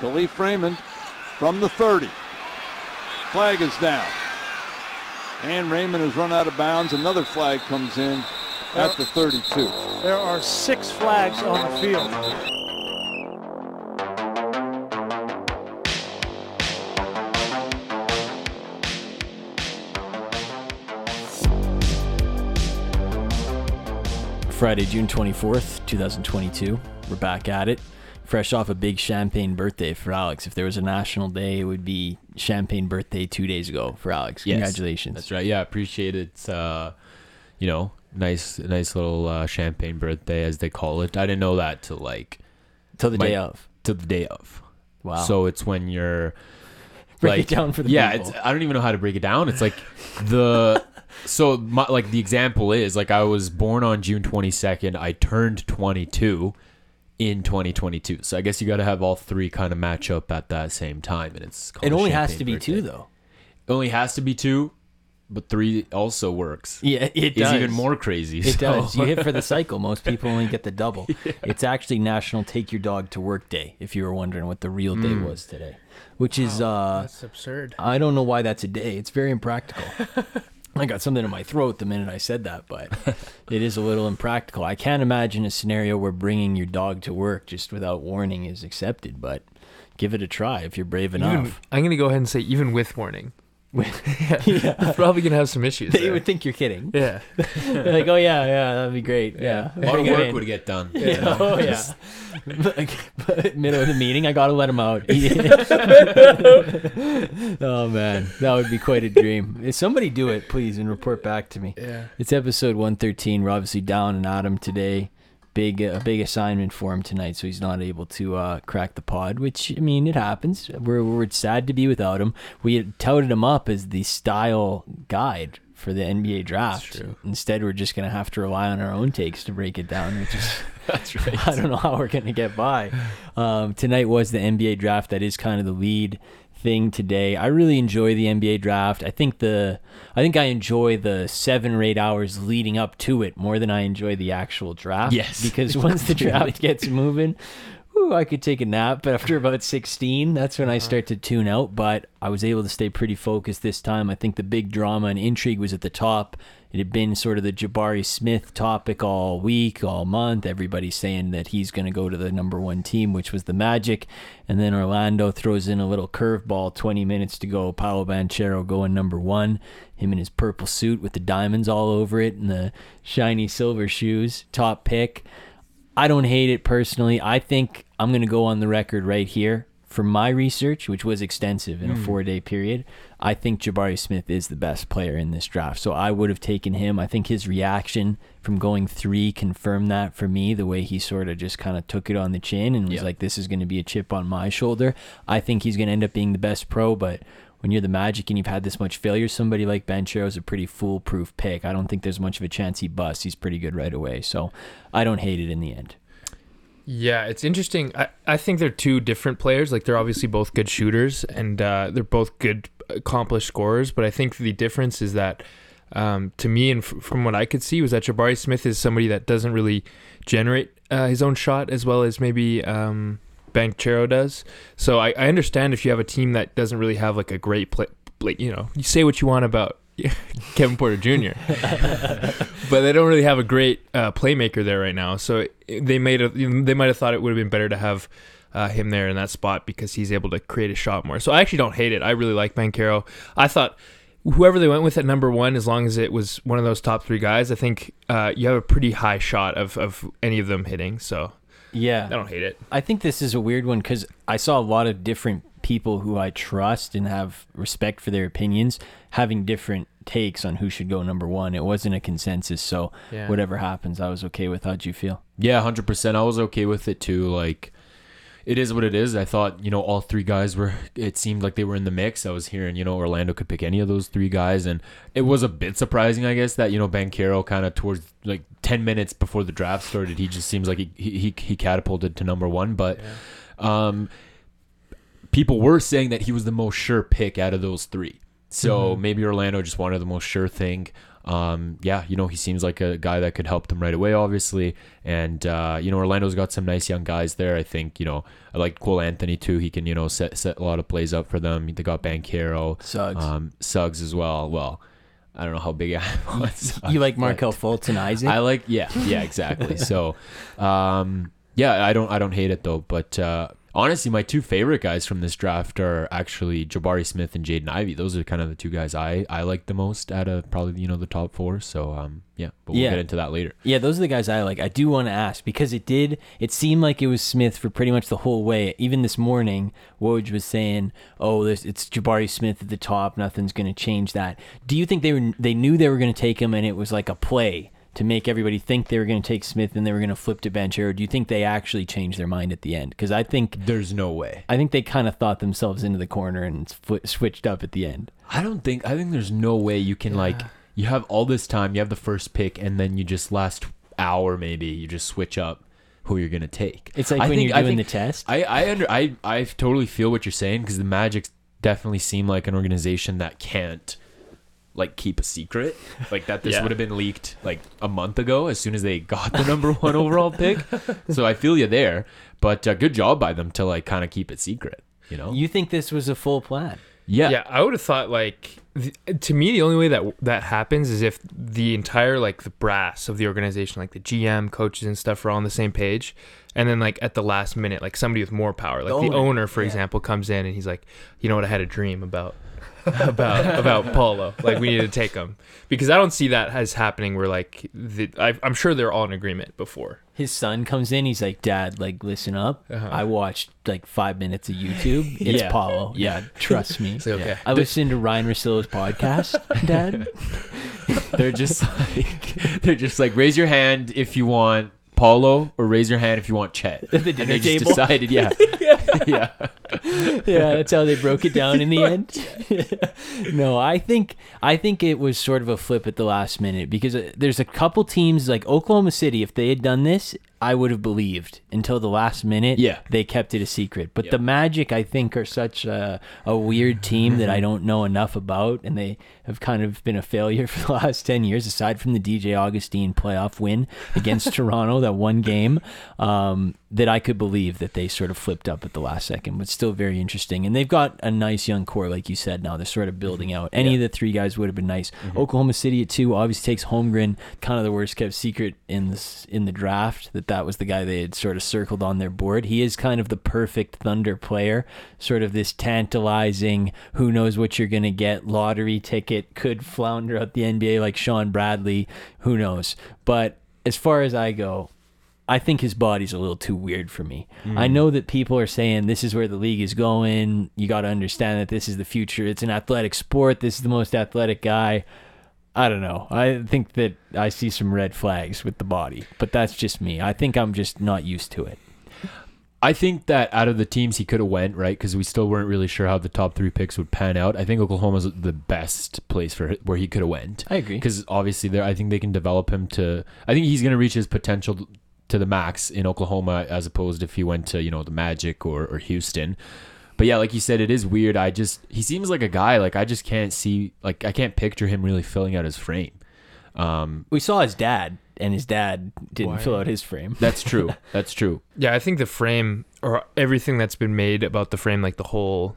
Kalif Raymond from the 30. Flag is down. And Raymond has run out of bounds. Another flag comes in at the 32. There are six flags on the field. Friday, June 24th, 2022. We're back at it. Fresh off a big champagne birthday for Alex. If there was a national day, it would be champagne birthday two days ago for Alex. Yes, Congratulations. That's right. Yeah, appreciate it. Uh, you know, nice, nice little uh, champagne birthday as they call it. I didn't know that till like Till the my- day of. till the day of. Wow. So it's when you're Break like, it down for the yeah. people. It's, I don't even know how to break it down. It's like the so my, like the example is like I was born on June 22nd. I turned 22 in 2022. So I guess you got to have all three kind of match up at that same time, and it's called it only has to be two, though. It only has to be two, but three also works. Yeah, it It's does. even more crazy. It so- does. You hit for the cycle. Most people only get the double. It's actually National Take Your Dog to Work Day, if you were wondering what the real day Hmm. was today. Which is, uh, That's absurd. I don't know why that's a day. It's very impractical. I got something in my throat the minute I said that, but it is a little impractical. I can't imagine a scenario where bringing your dog to work just without warning is accepted, but give it a try if you're brave Even, enough. I'm gonna go ahead and say even with warning. yeah. You're probably gonna have some issues. They there. would think you're kidding. yeah. They're like, oh, yeah, yeah, that'd be great. Yeah. A lot of work in. would get done. Yeah, oh yeah. But Middle of the meeting, I gotta let him out. oh man, that would be quite a dream. If somebody do it, please, and report back to me. Yeah. It's episode 113. We're obviously down and Adam today. Big a big assignment for him tonight, so he's not able to uh, crack the pod. Which I mean, it happens. We're we're sad to be without him. We had touted him up as the style guide for the NBA draft. Instead, we're just gonna have to rely on our own takes to break it down, which is That's right. I don't know how we're gonna get by. Um, tonight was the NBA draft. That is kind of the lead thing today. I really enjoy the NBA draft. I think the I think I enjoy the seven or eight hours leading up to it more than I enjoy the actual draft. Yes. because once the draft gets moving. Ooh, I could take a nap, but after about 16, that's when I uh-huh. start to tune out. But I was able to stay pretty focused this time. I think the big drama and intrigue was at the top. It had been sort of the Jabari Smith topic all week, all month. Everybody's saying that he's going to go to the number one team, which was the Magic. And then Orlando throws in a little curveball 20 minutes to go. Paolo Banchero going number one. Him in his purple suit with the diamonds all over it and the shiny silver shoes. Top pick. I don't hate it personally. I think I'm going to go on the record right here. From my research, which was extensive in a hmm. four day period, I think Jabari Smith is the best player in this draft. So I would have taken him. I think his reaction from going three confirmed that for me, the way he sort of just kind of took it on the chin and was Yeah. like, this is going to be a chip on my shoulder. I think he's going to end up being the best pro, but when you're the Magic and you've had this much failure, somebody like Banchero is a pretty foolproof pick. I don't think there's much of a chance he busts. He's pretty good right away. So I don't hate it in the end. Yeah, it's interesting. I, I think they're two different players. Like they're obviously both good shooters and uh, they're both good accomplished scorers. But I think the difference is that um, to me and f- from what I could see was that Jabari Smith is somebody that doesn't really generate uh, his own shot as well as maybe um, does. So I, I understand if you have a team that doesn't really have like a great play, like you know, you say what you want about Kevin Porter Jr. but they don't really have a great uh, playmaker there right now. So they made a, they might have thought it would have been better to have uh, him there in that spot because he's able to create a shot more. So I actually don't hate it. I really like Banchero. I thought whoever they went with at number one, as long as it was one of those top three guys, I think uh, you have a pretty high shot of, of any of them hitting. So Yeah. I don't hate it. I think this is a weird one because I saw a lot of different people who I trust and have respect for their opinions having different takes on who should go number one. It wasn't a consensus, so Yeah. whatever happens, I was okay with. How'd you feel? Yeah, hundred percent. I was okay with it too. Like, it is what it is. I thought, you know, all three guys were. It seemed like they were in the mix. I was hearing, you know, Orlando could pick any of those three guys, and it was a bit surprising, I guess, that you know Banchero kind of towards like ten minutes before the draft started, he just seems like he he he catapulted to number one. But, um, people were saying that he was the most sure pick out of those three. So maybe Orlando just wanted the most sure thing. Um, yeah, you know, he seems like a guy that could help them right away, obviously. And uh, you know, Orlando's got some nice young guys there. I think you know, I like Cole Anthony too. He can you know set set a lot of plays up for them. They got Banchero, Suggs. um, Suggs as well. Well, I don't know how big I Suggs, you like Markelle Fultz and Isaac? I like yeah yeah exactly. so, um, yeah, I don't I don't hate it though. But uh, honestly, my two favorite guys from this draft are actually Jabari Smith and Jaden Ivey. Those are kind of the two guys I I like the most out of probably you know the top four. So um yeah, but we'll Yeah. get into that later. Yeah, those are the guys I like. I do want to ask because it did. It seemed like it was Smith for pretty much the whole way. Even this morning, Woj was saying, "Oh, it's Jabari Smith at the top. Nothing's going to change that." Do you think they were? They knew they were going to take him, and it was like a play to make everybody think they were going to take Smith and they were going to flip to bench, or do you think they actually changed their mind at the end? Because I think There's no way. I think they kind of thought themselves into the corner and sw- switched up at the end. I don't think I think there's no way you can like you have all this time, you have the first pick, and then you just last hour maybe you just switch up who you're gonna take. It's like I when think- you're doing the test. I I under I I totally feel what you're saying because the Magic definitely seem like an organization that can't like keep a secret like that this Yeah. would have been leaked like a month ago as soon as they got the number one overall pick so i feel you there but uh, good job by them to like kind of keep it secret you know you think this was a full plan? yeah Yeah, I would have thought like th- to me the only way that that happens is if the entire like the brass of the organization, like the GM, coaches, and stuff, are all on the same page, and then like at the last minute, like somebody with more power, like the owner, owner, for yeah. example, comes in and he's like, you know what, I had a dream about. about about Paolo, like we need to take him because I don't see that as happening. Where like the, I, I'm sure they're all in agreement before. his son comes in. He's like, "Dad, like, listen up. Uh-huh. I watched like five minutes of YouTube. It's Yeah. Paolo. Yeah, trust me. Okay, I listened to Ryan Russillo's podcast, Dad. they're just like they're just like raise your hand if you want Paolo or raise your hand if you want Chet. the dinner they just table. decided, yeah, yeah. yeah, that's how they broke it down in the end. no, I think I think it was sort of a flip at the last minute because uh, there's a couple teams like Oklahoma City. If they had done this, I would have believed until the last minute. Yeah. they kept it a secret. But Yeah. the Magic, I think, are such a, a weird team that I don't know enough about, and they have kind of been a failure for the last ten years. Aside from the DJ Augustin playoff win against Toronto, that one game, um, that I could believe that they sort of flipped up at the last second, but still very interesting. And they've got a nice young core, like you said. Now they're sort of building out. Any of the three guys would have been nice. Oklahoma City at two obviously takes Holmgren, kind of the worst kept secret in this in the draft. That that was the guy they had sort of circled on their board. He is kind of the perfect Thunder player, sort of this tantalizing, who knows what you're gonna get lottery ticket, could flounder out the NBA like Shawn Bradley, who knows. But as far as I go, I think his body's a little too weird for me. I mm. know that people are saying this is where the league is going. You got to understand that this is the future. It's an athletic sport. This is the most athletic guy. I don't know. I think that I see some red flags with the body, but that's just me. I think I'm just not used to it. I think that out of the teams he could have went right because we still weren't really sure how the top three picks would pan out. I think Oklahoma's the best place for where he could have went. I agree. because obviously there I think they can develop him to I think he's going to reach his potential to the max in Oklahoma as opposed if he went to you know the Magic or, or Houston but yeah like you said it is weird. I just he seems like a guy like I just can't see like I can't picture him really filling out his frame. Um We saw his dad, and his dad didn't fill out his frame. that's true. That's true. Yeah, I think the frame or everything that's been made about the frame, like the whole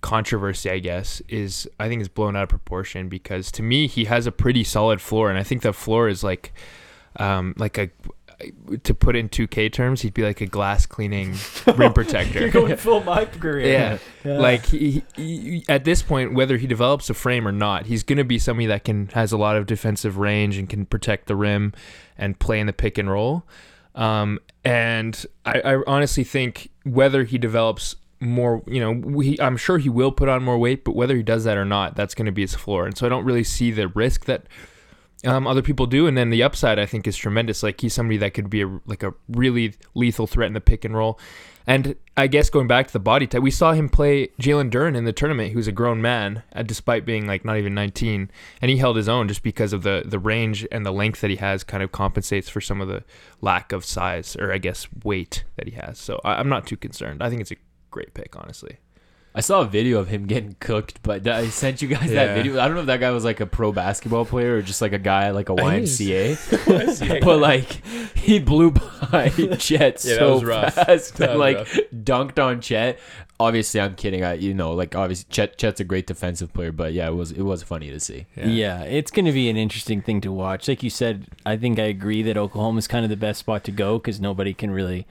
controversy, I guess, is I think is blown out of proportion because to me he has a pretty solid floor, and I think the floor is like, um, like a to put in 2K terms, he'd be like a glass cleaning rim protector. You're going full my career. Yeah. Like he, he, at this point, whether he develops a frame or not, he's going to be somebody that can has a lot of defensive range and can protect the rim and play in the pick and roll. Um, and I, I honestly think whether he develops more, you know, we, I'm sure he will put on more weight, but whether he does that or not, that's going to be his floor. And so I don't really see the risk that um, other people do, and then the upside I think is tremendous. Like he's somebody that could be a, like a really lethal threat in the pick and roll. And I guess going back to the body type, we saw him play Jalen Duren in the tournament. Was a grown man, uh, despite being like not even 19, and he held his own just because of the the range and the length that he has. Kind of compensates for some of the lack of size or I guess weight that he has. So I, I'm not too concerned. I think it's a great pick, honestly. I saw a video of him getting cooked, but I sent you guys that video. I don't know if that guy was like a pro basketball player or just like a guy like a YMCA. but like he blew by Chet Yeah, that so was rough. fast That and was like rough. dunked on Chet. Obviously, I'm kidding. I you know like obviously Chet Chet's a great defensive player, but yeah, it was it was funny to see. Yeah. it's going to be an interesting thing to watch. Like you said, I think I agree that Oklahoma's kind of the best spot to go because nobody can really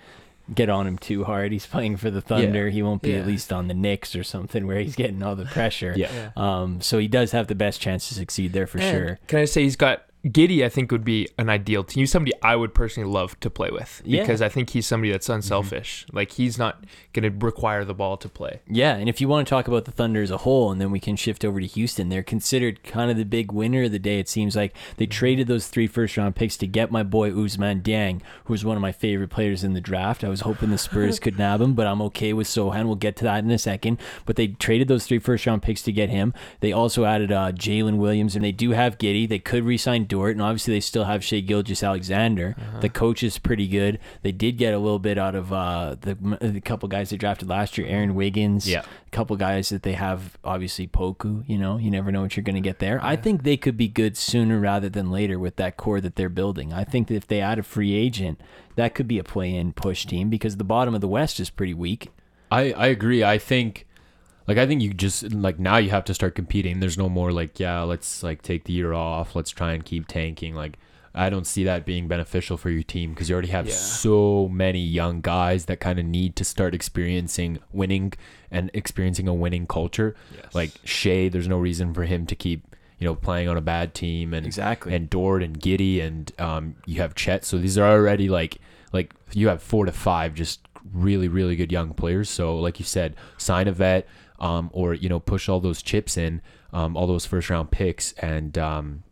get on him too hard. He's playing for the Thunder. He won't be at least on the Knicks or something where he's getting all the pressure. Yeah. Um, so he does have the best chance to succeed there for And sure. Can I say he's got Giddey? I think would be an ideal team. He's somebody I would personally love to play with Yeah. because I think he's somebody that's unselfish. Like he's not going to require the ball to play. Yeah, and if you want to talk about the Thunder as a whole, and then we can shift over to Houston, they're considered kind of the big winner of the day. It seems like they traded those three first round picks to get my boy Ousmane Dieng, who was one of my favorite players in the draft. I was hoping the Spurs could nab him, but I'm okay with Sochan. We'll get to that in a second. But they traded those three first round picks to get him. They also added uh, Jalen Williams, and they do have Giddey. They could re sign Dort, and obviously they still have Shai Gilgeous Alexander. The coach is pretty good. They did get a little bit out of uh, the, the couple guys they drafted last year, Aaron Wiggins Yeah. a couple guys that they have obviously Poku, you know, you never know what you're going to get there. I think they could be good sooner rather than later with that core that they're building. I think that if they add a free agent, that could be a play-in push team because the bottom of the West is pretty weak. I I agree. I think like I think you just like now you have to start competing. There's no more like yeah, let's like take the year off. Let's try and keep tanking. Like I don't see that being beneficial for your team because you already have Yeah. so many young guys that kind of need to start experiencing winning and experiencing a winning culture. Yes. Like Shai, there's no reason for him to keep you know playing on a bad team and Exactly. and Dort and Giddey and um you have Chet. So these are already like like you have four to five just really really good young players. So like you said, sign a vet um or you know push all those chips in um all those first round picks and um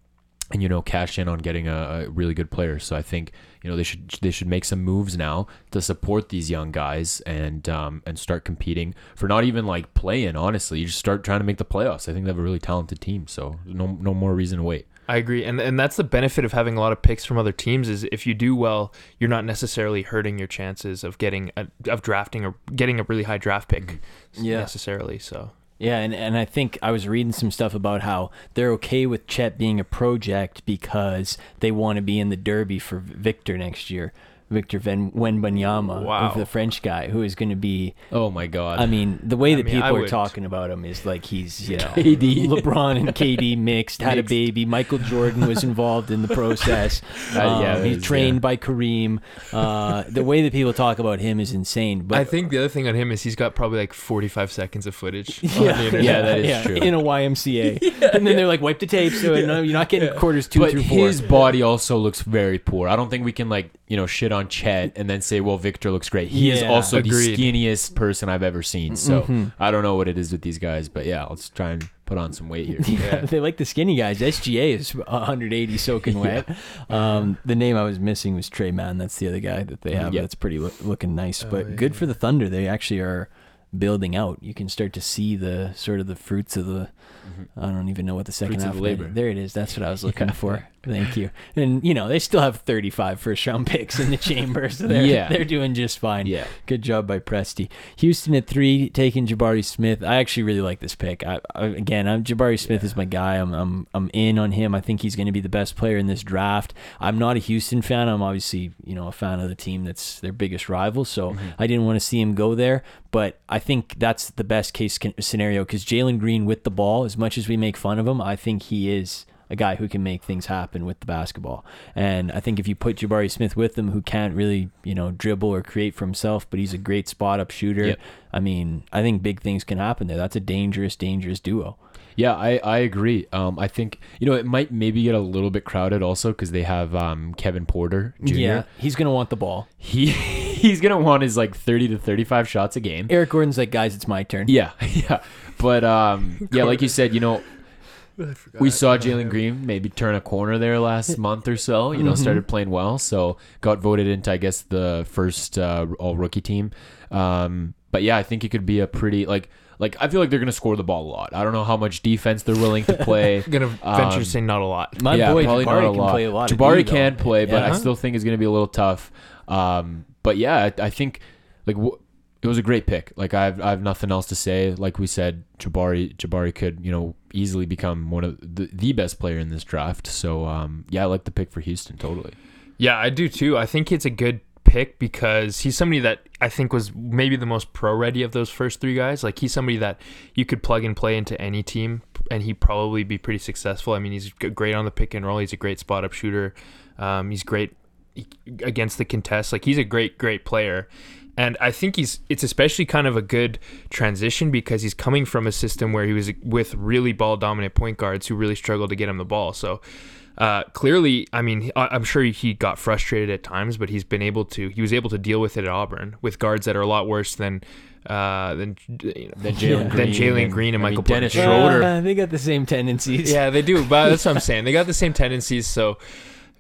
and you know cash in on getting a, a really good player. So I think you know they should they should make some moves now to support these young guys and um and start competing for not even like playing. Honestly, you just start trying to make the playoffs. I think they have a really talented team. So no no more reason to wait. I agree, and and that's the benefit of having a lot of picks from other teams is if you do well, you're not necessarily hurting your chances of getting a, of drafting or getting a really high draft pick mm-hmm. Yeah. necessarily. So Yeah, and, and I think I was reading some stuff about how they're okay with Chet being a project because they want to be in the Derby for Victor next year. Victor Ven- Wembanyama, Wow. of the French guy, who is going to be Oh my god. I mean, the way I that mean, I people are would- talking about him is like he's, you know, KD. LeBron and KD mixed, had a baby. Michael Jordan was involved in the process. Uh, yeah, Um, he's is, trained yeah. by Kareem. Uh, the way that people talk about him is insane. But I think the other thing on him is he's got probably like 45 seconds of footage. on yeah, the. Yeah, that is true. In a YMCA, and then they're like, wipe the tape, so no, you're not getting quarters two but through four. his body also looks very poor. I don't think we can like you know shit on Chet and then say, well, Victor looks great. He is Yeah. also Agreed. the skinniest person I've ever seen. So Mhm. I don't know what it is with these guys, but yeah, let's try and put on some weight here. Yeah, they like the skinny guys. SGA is 180 soaking wet. Um, the name I was missing was Tre Mann. That's the other guy that they have. Yeah. That's pretty loo- looking nice. Oh, but good for the Thunder. They actually are building out. You can start to see the sort of the fruits of the. I don't even know what the second Fruits half of labor. There it is. That's what I was looking for. Thank you. And you know they still have 35 first round picks in the chamber, so they're Yeah. they're doing just fine. yeah. Good job by Presti. Houston at three, taking Jabari Smith. I actually really like this pick. I, I, again, I'm, Jabari Smith is my guy. I'm, I'm I'm in on him. I think he's going to be the best player in this draft. I'm not a Houston fan. I'm obviously you know a fan of the team that's their biggest rival. So mm-hmm. I didn't want to see him go there. But I think that's the best case scenario because Jalen Green with the ball, as much as we make fun of him, I think he is a guy who can make things happen with the basketball. And I think if you put Jabari Smith with him, who can't really, you know, dribble or create for himself, but he's a great spot up shooter. Yep. I mean, I think big things can happen there. That's a dangerous, dangerous duo. Yeah, I, I agree. Um, I think you know it might maybe get a little bit crowded also because they have um, Kevin Porter Jr. Yeah, he's gonna want the ball. He he's gonna want his like thirty to thirty five shots a game. Eric Gordon's like, guys, it's my turn. Yeah, yeah. But um, yeah, like you said, you know, we saw Jalen Green maybe turn a corner there last month or so. You know, started playing well, so got voted into I guess the first uh, all rookie team. Um, but yeah, I think it could be a pretty like like I feel like they're gonna score the ball a lot. I don't know how much defense they're willing to play. gonna venture Um, to say not a lot. My yeah, boy probably Jabari not a can lot. play a lot. Jabari D, though. can play, but I still think it's going to be a little tough. Um, but yeah, I, I think like w- it was a great pick. Like I have, I have nothing else to say. Like we said, Jabari Jabari could you know easily become one of the, the best player in this draft. So um, yeah, I like the pick for Houston totally. Yeah, I do too. I think it's a good pick because he's somebody that I think was maybe the most pro ready of those first three guys. Like he's somebody that you could plug and play into any team and he'd probably be pretty successful. I mean, he's great on the pick and roll. He's a great spot up shooter. Um, he's great against the contest. Like he's a great, great player. And I think he's it's especially kind of a good transition because he's coming from a system where he was with really ball dominant point guards who really struggled to get him the ball. So uh, clearly, I mean, I- I'm sure he got frustrated at times, but he's been able to. He was able to deal with it at Auburn with guards that are a lot worse than uh, than you know, Then Jalen Yeah. than Green, Jalen and- Green and I mean, Michael Dennis Schroeder. Uh, they got the same tendencies. yeah, they do. But that's what I'm saying. They got the same tendencies. So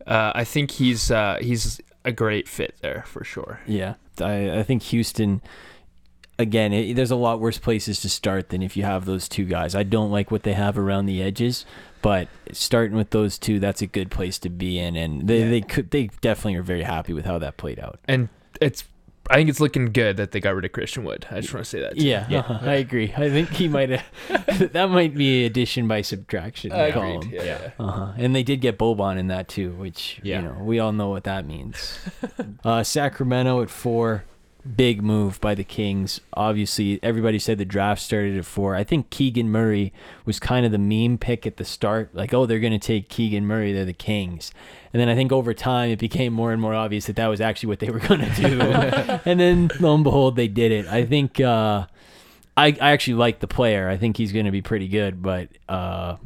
uh, I think he's uh, he's a great fit there for sure. Yeah, I, I think Houston. Again, it, there's a lot worse places to start than if you have those two guys. I don't like what they have around the edges, but starting with those two, that's a good place to be in, and they, Yeah. they could they definitely are very happy with how that played out. And it's I think it's looking good that they got rid of Christian Wood. I just want to say that. too. Yeah, uh-huh, I agree. I think he might have. that might be addition by subtraction. I column. agreed. Yeah. yeah. Uh-huh. And they did get Boban in that too, which Yeah. you know we all know what that means. uh, Sacramento at four, big move by the Kings. Obviously, everybody said the draft started at four. I think Keegan Murray was kind of the meme pick at the start, like oh they're going to take Keegan Murray, they're the Kings. And then I think over time it became more and more obvious that that was actually what they were going to do. and then lo and behold, they did it. I think. Uh, I, I actually like the player. I think he's going to be pretty good, but uh,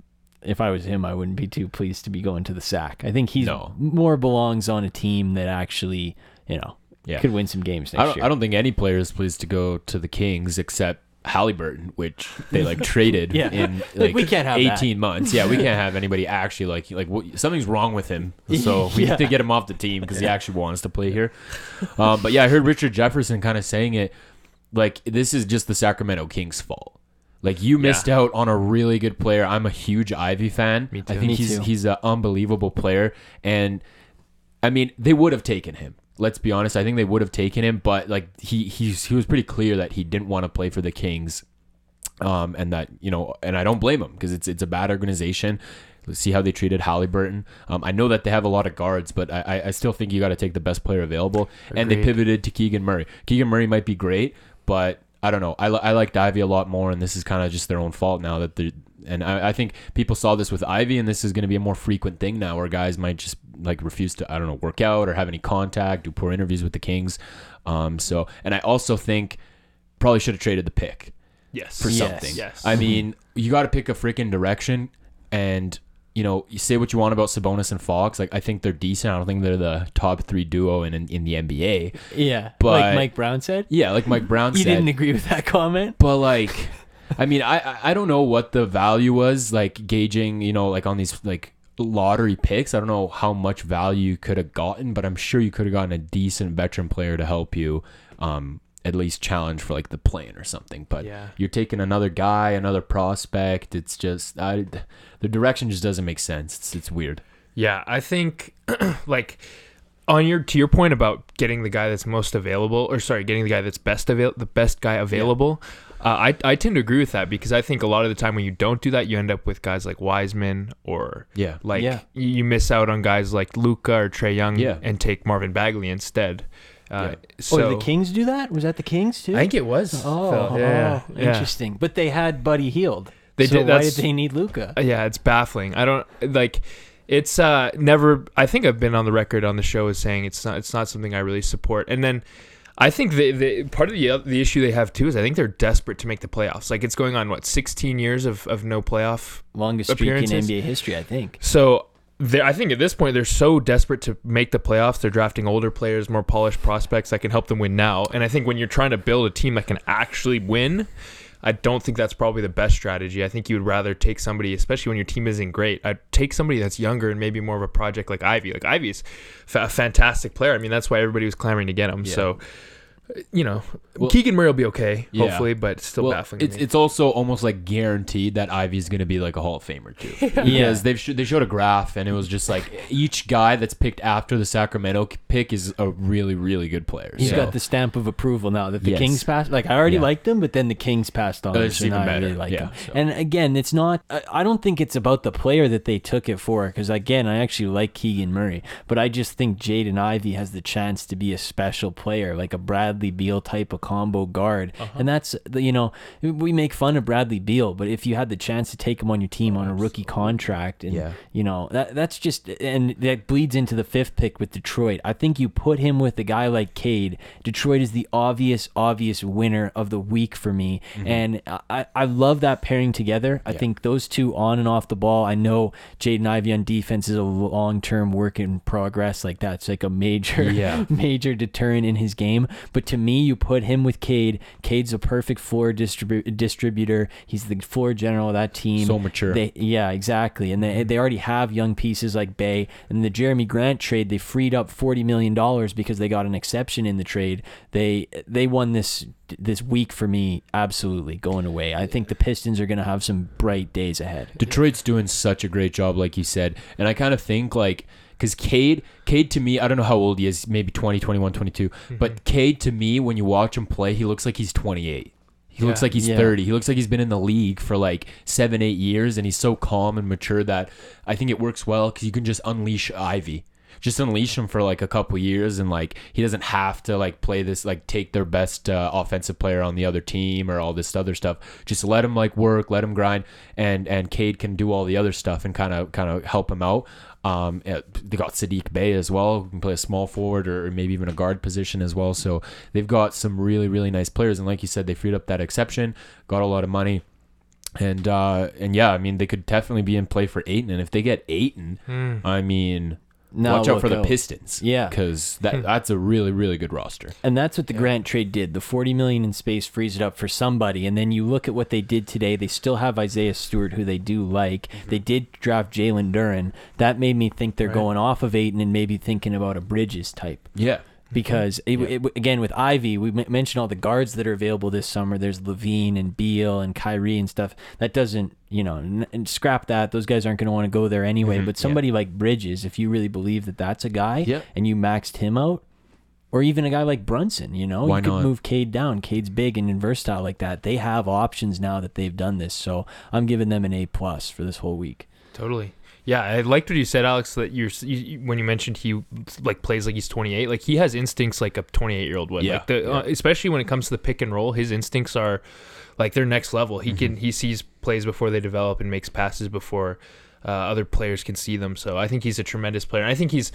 if I was him, I wouldn't be too pleased to be going to the sack. I think he's No. more belongs on a team that actually, you know, Yeah. could win some games I don't, year. I don't think any player is pleased to go to the Kings except Halliburton, which they like traded Yeah. in Like, like, we can't have that. 18 months. Yeah, we can't have anybody actually like like what, something's wrong with him. So we Yeah. need to get him off the team because he actually wants to play here. Um, but yeah, I heard Richard Jefferson kind of saying it like this is just the Sacramento Kings' fault. Like you missed out on a really good player. I'm a huge Ivey fan. Me too. I think Me he's too. he's an unbelievable player and I mean, they would have taken him. Let's be honest. I think they would have taken him, but like he he's he was pretty clear that he didn't want to play for the Kings. Um, and that you know, and I don't blame him because it's it's a bad organization. Let's see how they treated Halliburton. Um, I know that they have a lot of guards, but I, I- still think you got to take the best player available. And they pivoted to Keegan Murray. Keegan Murray might be great, but I don't know. I, I liked Ivey a lot more, and this is kind of just their own fault now that they and I, I think people saw this with Ivey, and this is going to be a more frequent thing now, where guys might just like refuse to I don't know work out or have any contact, do poor interviews with the Kings. Um, so and I also think probably should have traded the pick Yes. for Yes. something. Yes. I mean, you got to pick a freaking direction, and you know, you say what you want about Sabonis and Fox. Like, I think they're decent. I don't think they're the top three duo in in, in the NBA. yeah, but- like Mike Brown said. Yeah, like Mike Brown You said. didn't agree with that comment. but like, I mean, I I- don't know what the value was like gauging. You know, like on these like lottery picks. I don't know how much value you could have gotten, but I'm sure you could have gotten a decent veteran player to help you. Um, at least challenge for like the plane or something. But Yeah. you're taking another guy, another prospect. It's just I, the direction just doesn't make sense. It's it's weird. Yeah, I think like on your to your point about getting the guy that's most available, or sorry, getting the guy that's best avail the best guy available. Uh, I I tend to agree with that because I think a lot of the time when you don't do that, you end up with guys like Wiseman or Yeah. like Yeah. you you miss out on guys like Luka or Trae Young Yeah. and take Marvin Bagley instead. Uh, Yeah. So oh, did the Kings do that? Was that the Kings too? I think it was. Oh, Phil. yeah, oh, yeah. interesting. But they had Buddy Hield. They so did- Why did they need Luka? Uh, yeah it's baffling i don't like it's uh never i think i've been on the record on the show as saying it's not it's not something i really support and then i think the, the part of the the issue they have too is i think they're desperate to make the playoffs like it's going on what 16 years of, of no playoff Longest streak in? NBA history, I think. so I think at this point they're so desperate to make the playoffs. They're drafting older players, more polished prospects that can help them win now. And I think when you're trying to build a team that can actually win, I don't think that's probably the best strategy. I think you would rather take somebody, especially when your team isn't great. I'd take somebody that's younger and maybe more of a project like Ivey. Like Ivey's a fantastic player. I mean, that's why everybody was clamoring to get him. So you know, Well- Keegan Murray will be okay, Yeah. hopefully, but still well, baffling. it's me. it's also almost like guaranteed that Ivey's going to be like a Hall of Famer too. Yeah. Because they've sh- they showed a graph and it was just like each guy that's picked after the Sacramento pick is a really really good player. He's So- got the stamp of approval now that the Yes. Kings passed. Like I already Yeah. liked him, but then the Kings passed on. Him, it's so even now I better. really like Yeah, him. so. And again, it's not. I- I don't think it's about the player that they took it for. Because again, I actually like Keegan Murray, but I just think Jaden Ivey has the chance to be a special player, like a Bradley Beal type of combo guard. Uh-huh. And that's the you know we make fun of Bradley Beal, but if you had the chance to take him on your team on a rookie contract, and Yeah. you know that that's just and that bleeds into the fifth pick with Detroit. I think you put him with a guy like Cade. Detroit is the obvious, obvious winner of the week for me, and I, I love that pairing together. I Yeah. think those two on and off the ball. I know Jaden Ivey on defense is a long term work in progress. Like that's like a major, Yeah. major deterrent in his game. But to me, you put him with Cade. Cade's a perfect floor distribu- distributor. He's the floor general of that team. So mature. They, yeah, exactly. And they they already have young pieces like Bey. And the Jerami Grant trade, they freed up forty million dollars because they got an exception in the trade. They they won this this week for me absolutely going away. I think the Pistons are going to have some bright days ahead. Detroit's doing such a great job, like you said. And I kind of think like because Cade, Cade to me, I don't know how old he is, maybe 20, 21, 22. But Cade to me, when you watch him play, he looks like he's 28. He looks like he's Yeah. 30. He looks like he's been in the league for like seven, eight years, and he's so calm and mature that I think it works well because you can just unleash Ivey. Just unleash him for like a couple years, and like he doesn't have to like play this like take their best uh, offensive player on the other team or all this other stuff. Just let him like work, let him grind, and and Cade can do all the other stuff and kind of kind of help him out. Um, they got Saddiq Bey as well, who can play a small forward or maybe even a guard position as well. So they've got some really really nice players, and like you said, they freed up that exception, got a lot of money. And uh, and yeah, I mean they could definitely be in play for Ayton, and if they get Ayton, I mean, Now watch out look for the out. Pistons, oh. Yeah. because that hmm. that's a really really good roster. And that's what the Grant trade did. The 40 million in space frees it up for somebody. And then you look at what they did today. They still have Isaiah Stewart, who they do like. Mm-hmm. They did draft Jalen Duren. That made me think they're Right. going off of Ayton and maybe thinking about a Bridges type. Yeah, Because it, it, again with Ivey, we m- mentioned all the guards that are available this summer. There's LaVine and Beal and Kyrie and stuff. That doesn't, you know, n- and scrap that. Those guys aren't going to want to go there anyway. Mhm, But yeah. somebody like Bridges, if you really believe that that's a guy, Yeah. and you maxed him out, or even a guy like Brunson, you know, Why you could not? move Cade down. Cade's big and versatile like that. They have options now that they've done this. So I'm giving them an A plus for this whole week. Totally. Yeah, I liked what you said, Alex. That you're you, when you mentioned he like plays like he's 28. Like he has instincts like a 28 year old would. Yeah, Like the, uh, especially when it comes to the pick and roll, his instincts are like they're next level. He can he sees plays before they develop and makes passes before uh, other players can see them. So I think he's a tremendous player. And I think he's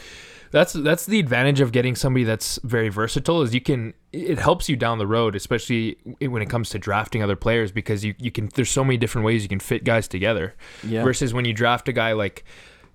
that's that's the advantage of getting somebody that's very versatile is you can it helps you down the road, especially when it comes to drafting other players because you you can there's so many different ways you can fit guys together Yeah. versus when you draft a guy like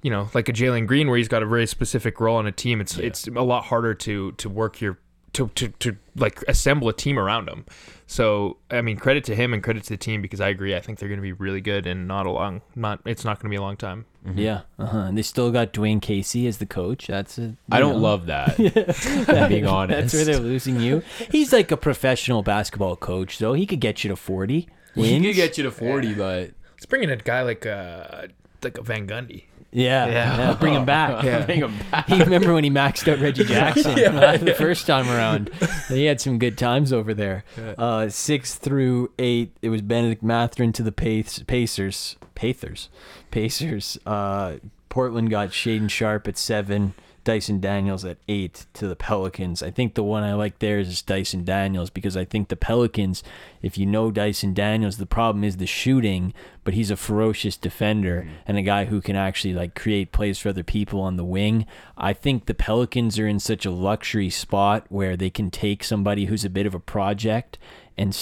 you know like a Jalen Green where he's got a very specific role on a team it's it's a lot harder to to work your to, to, to like assemble a team around him so I mean credit to him and credit to the team because I agree I think they're going to be really good and not a long not it's not going to be a long time Yeah. Uh-huh. And they still got Dwane Casey as the coach. That's a, you I don't know. love that. I'm being honest. That's where they're losing you. He's like a professional basketball coach, though. He could get you to 40 He could get you to 40, but let's bring in a guy like uh like a Van Gundy yeah, Yeah. yeah. Bring him back. Yeah. bring him back. You remember when he maxed out Reggie Jackson uh, the first time around? He had some good times over there. Uh, six through eight, it was Bennedict Mathurin to the Pace, Pacers. Pacers. Pacers. Uh, Portland got Shaedon Sharpe at seven. Dyson Daniels at eight to the Pelicans. I think the one I like there is Dyson Daniels because I think the Pelicans, if you know Dyson Daniels, the problem is the shooting, but he's a ferocious defender mm-hmm. and a guy who can actually like create plays for other people on the wing. I think the Pelicans are in such a luxury spot where they can take somebody who's a bit of a project and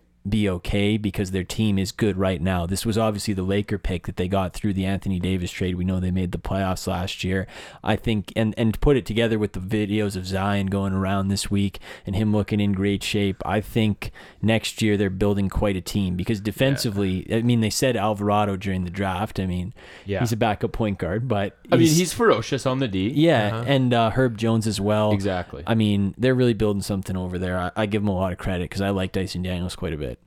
Yeah. Be okay because their team is good right now. This was obviously the Laker pick that they got through the Anthony Davis trade. We know they made the playoffs last year. I think and and put it together with the videos of Zion going around this week and him looking in great shape. I think next year they're building quite a team because defensively, I mean they said Alvarado during the draft. I mean, Yeah. he's a backup point guard, but I mean, he's ferocious on the D. yeah, and uh, Herb Jones as well. Exactly. I mean, they're really building something over there. I, I give them a lot of credit because I like Dyson Daniels quite a bit.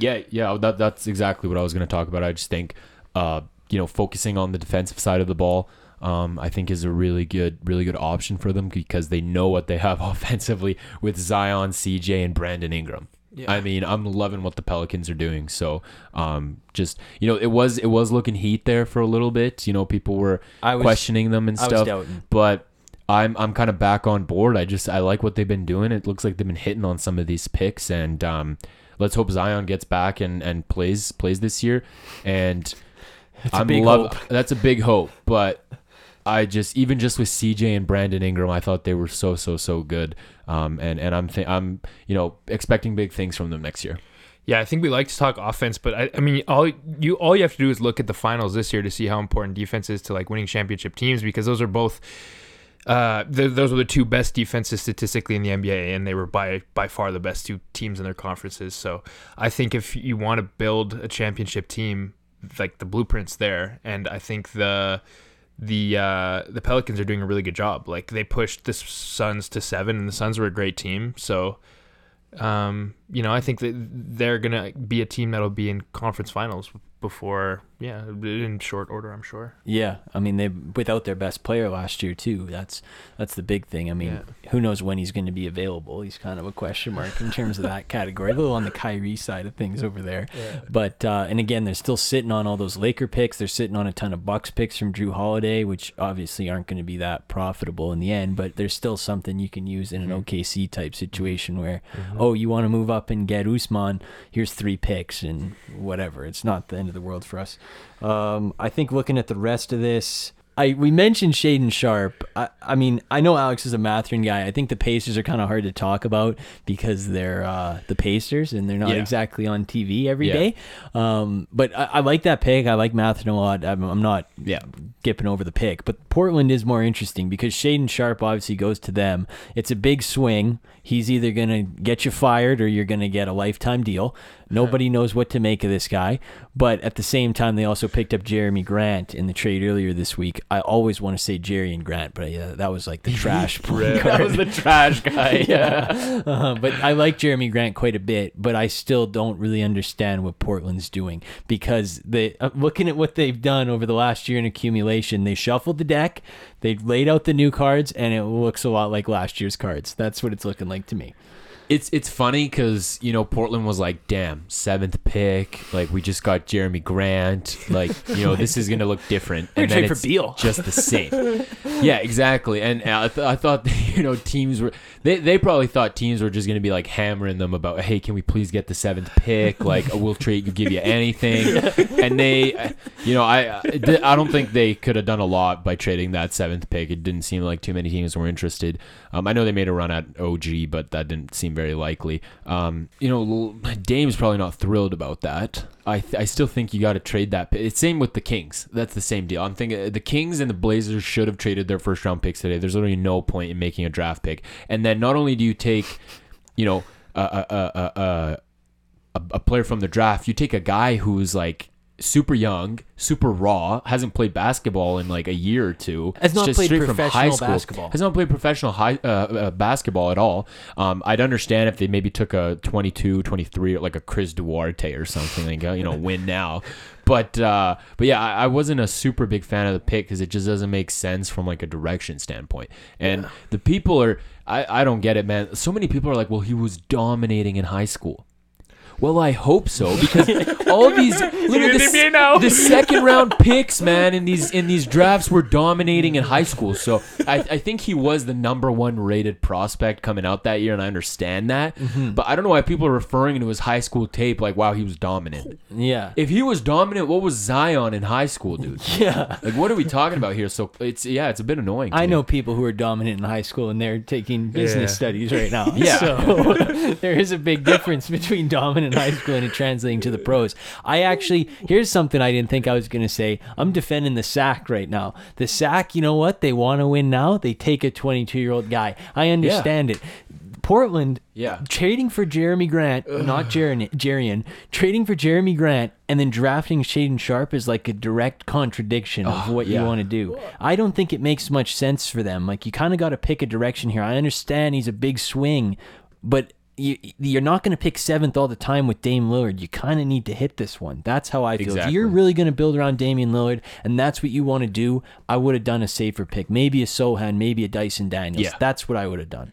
Yeah, yeah, that that's exactly what I was going to talk about. I just think, uh, you know, focusing on the defensive side of the ball, um, I think is a really good, really good option for them because they know what they have offensively with Zion, CJ, and Brandon Ingram. I mean, I'm loving what the Pelicans are doing. So, um, just you know, it was it was looking heat there for a little bit. You know, people were I was- questioning them and stuff. But I'm I'm kind of back on board. I just I like what they've been doing. It looks like they've been hitting on some of these picks, and um, let's hope Zion gets back and, and plays plays this year. And a I'm love hope. that's a big hope. But I just even just with CJ and Brandon Ingram, I thought they were so so so good. Um, and and I'm th- I'm you know expecting big things from them next year. Yeah, I think we like to talk offense, but I, I mean, all you all you have to do is look at the finals this year to see how important defense is to like winning championship teams because those are both. Uh, th- those were the two best defenses statistically in the NBA, and they were by by far the best two teams in their conferences. So I think if you want to build a championship team, like the blueprints there, and I think the the uh, the Pelicans are doing a really good job. Like they pushed the Suns to seven, and the Suns were a great team. So um, you know, I think that they're gonna be a team that'll be in conference finals before, yeah, in short order, I'm sure. Yeah, I mean they without their best player last year too. That's that's the big thing. I mean, who knows when he's going to be available? He's kind of a question mark in terms of that category. A little on the Kyrie side of things over there. But uh, and again, they're still sitting on all those Laker picks. They're sitting on a ton of Bucks picks from Jrue Holiday, which obviously aren't going to be that profitable in the end. But there's still something you can use in an OKC type situation where, oh, you want to move up and get Ousmane? Here's three picks and whatever. It's not the end of the world for us. Um, I think looking at the rest of this, I we mentioned Shaedon Sharpe. I, I mean, I know Alex is a Mathurin guy. I think the Pacers are kind of hard to talk about because they're uh, the Pacers and they're not Yeah. exactly on TV every Yeah. day. Um, but I, I like that pick. I like Mathurin a lot. I'm, I'm not Yeah. skipping over the pick, but Portland is more interesting because Shaedon Sharpe obviously goes to them. It's a big swing. He's either going to get you fired or you're going to get a lifetime deal. Nobody knows what to make of this guy. But at the same time, they also picked up Jerami Grant in the trade earlier this week. I always want to say Jerian Grant, but uh, that was like the trash that was the trash guy. yeah. Uh, but I like Jerami Grant quite a bit, but I still don't really understand what Portland's doing because they uh, looking at what they've done over the last year in accumulation, they shuffled the deck, they laid out the new cards, and it looks a lot like last year's cards. That's what it's looking like to me. It's it's funny because you know Portland was like, damn, seventh pick. Like we just got Jerami Grant. Like you know this is gonna look different. We're And then trade for it's Beal. just the same. yeah, exactly. And I, th- I thought you know teams were they they probably thought teams were just gonna be like hammering them about, hey, can we please get the seventh pick? Like we'll trade, you, give you anything. And they, you know, I I don't think they could have done a lot by trading that seventh pick. It didn't seem like too many teams were interested. Um, I know they made a run at OG, but that didn't seem very likely. Um, you know, Dame's probably not thrilled about that. I, th- I still think you got to trade that. It's same with the Kings. That's the same deal. I'm thinking uh, the Kings and the Blazers should have traded their first round picks today. There's literally no point in making a draft pick. And then not only do you take, you know, a a a a, a, a player from the draft, you take a guy who's like super young, super raw, hasn't played basketball in like a year or two. Has not just played straight from high professional school. basketball. Has not played professional high uh, uh, basketball at all. Um, I'd understand if they maybe took a 22, 23, like a Chris Duarte or something, like uh, you know, win now. But uh, but yeah, I, I wasn't a super big fan of the pick because it just doesn't make sense from like a direction standpoint. And the people are, I, I don't get it, man. So many people are like, well, he was dominating in high school. Well, I hope so because all these look at this, the second round picks, man, in these in these drafts were dominating in high school. So I, I think he was the number one rated prospect coming out that year, and I understand that. Mm-hmm. But I don't know why people are referring to his high school tape like, "Wow, he was dominant." Yeah. If he was dominant, what was Zion in high school, dude? Yeah. Like, what are we talking about here? So it's yeah, it's a bit annoying. I me. know people who are dominant in high school and they're taking business Yeah. studies right now. Yeah. So there is a big difference between dominant in high school and translating to the pros. I actually here's something I didn't think I was going to say. I'm defending the sack right now. The sack, you know what? They want to win now. They take a 22 year old guy. I understand it. Portland, Yeah. trading for Jerami Grant, not Jerian, Jerian, trading for Jerami Grant and then drafting Shaedon Sharpe is like a direct contradiction of what yeah. you want to do. I don't think it makes much sense for them. Like you kind of got to pick a direction here. I understand he's a big swing, but you, you're not going to pick seventh all the time with Dame Lillard. You kind of need to hit this one. That's how I feel. If you're really going to build around Damian Lillard and that's what you want to do, I would have done a safer pick. Maybe a Sochan, maybe a Dyson Daniels. Yeah. That's what I would have done.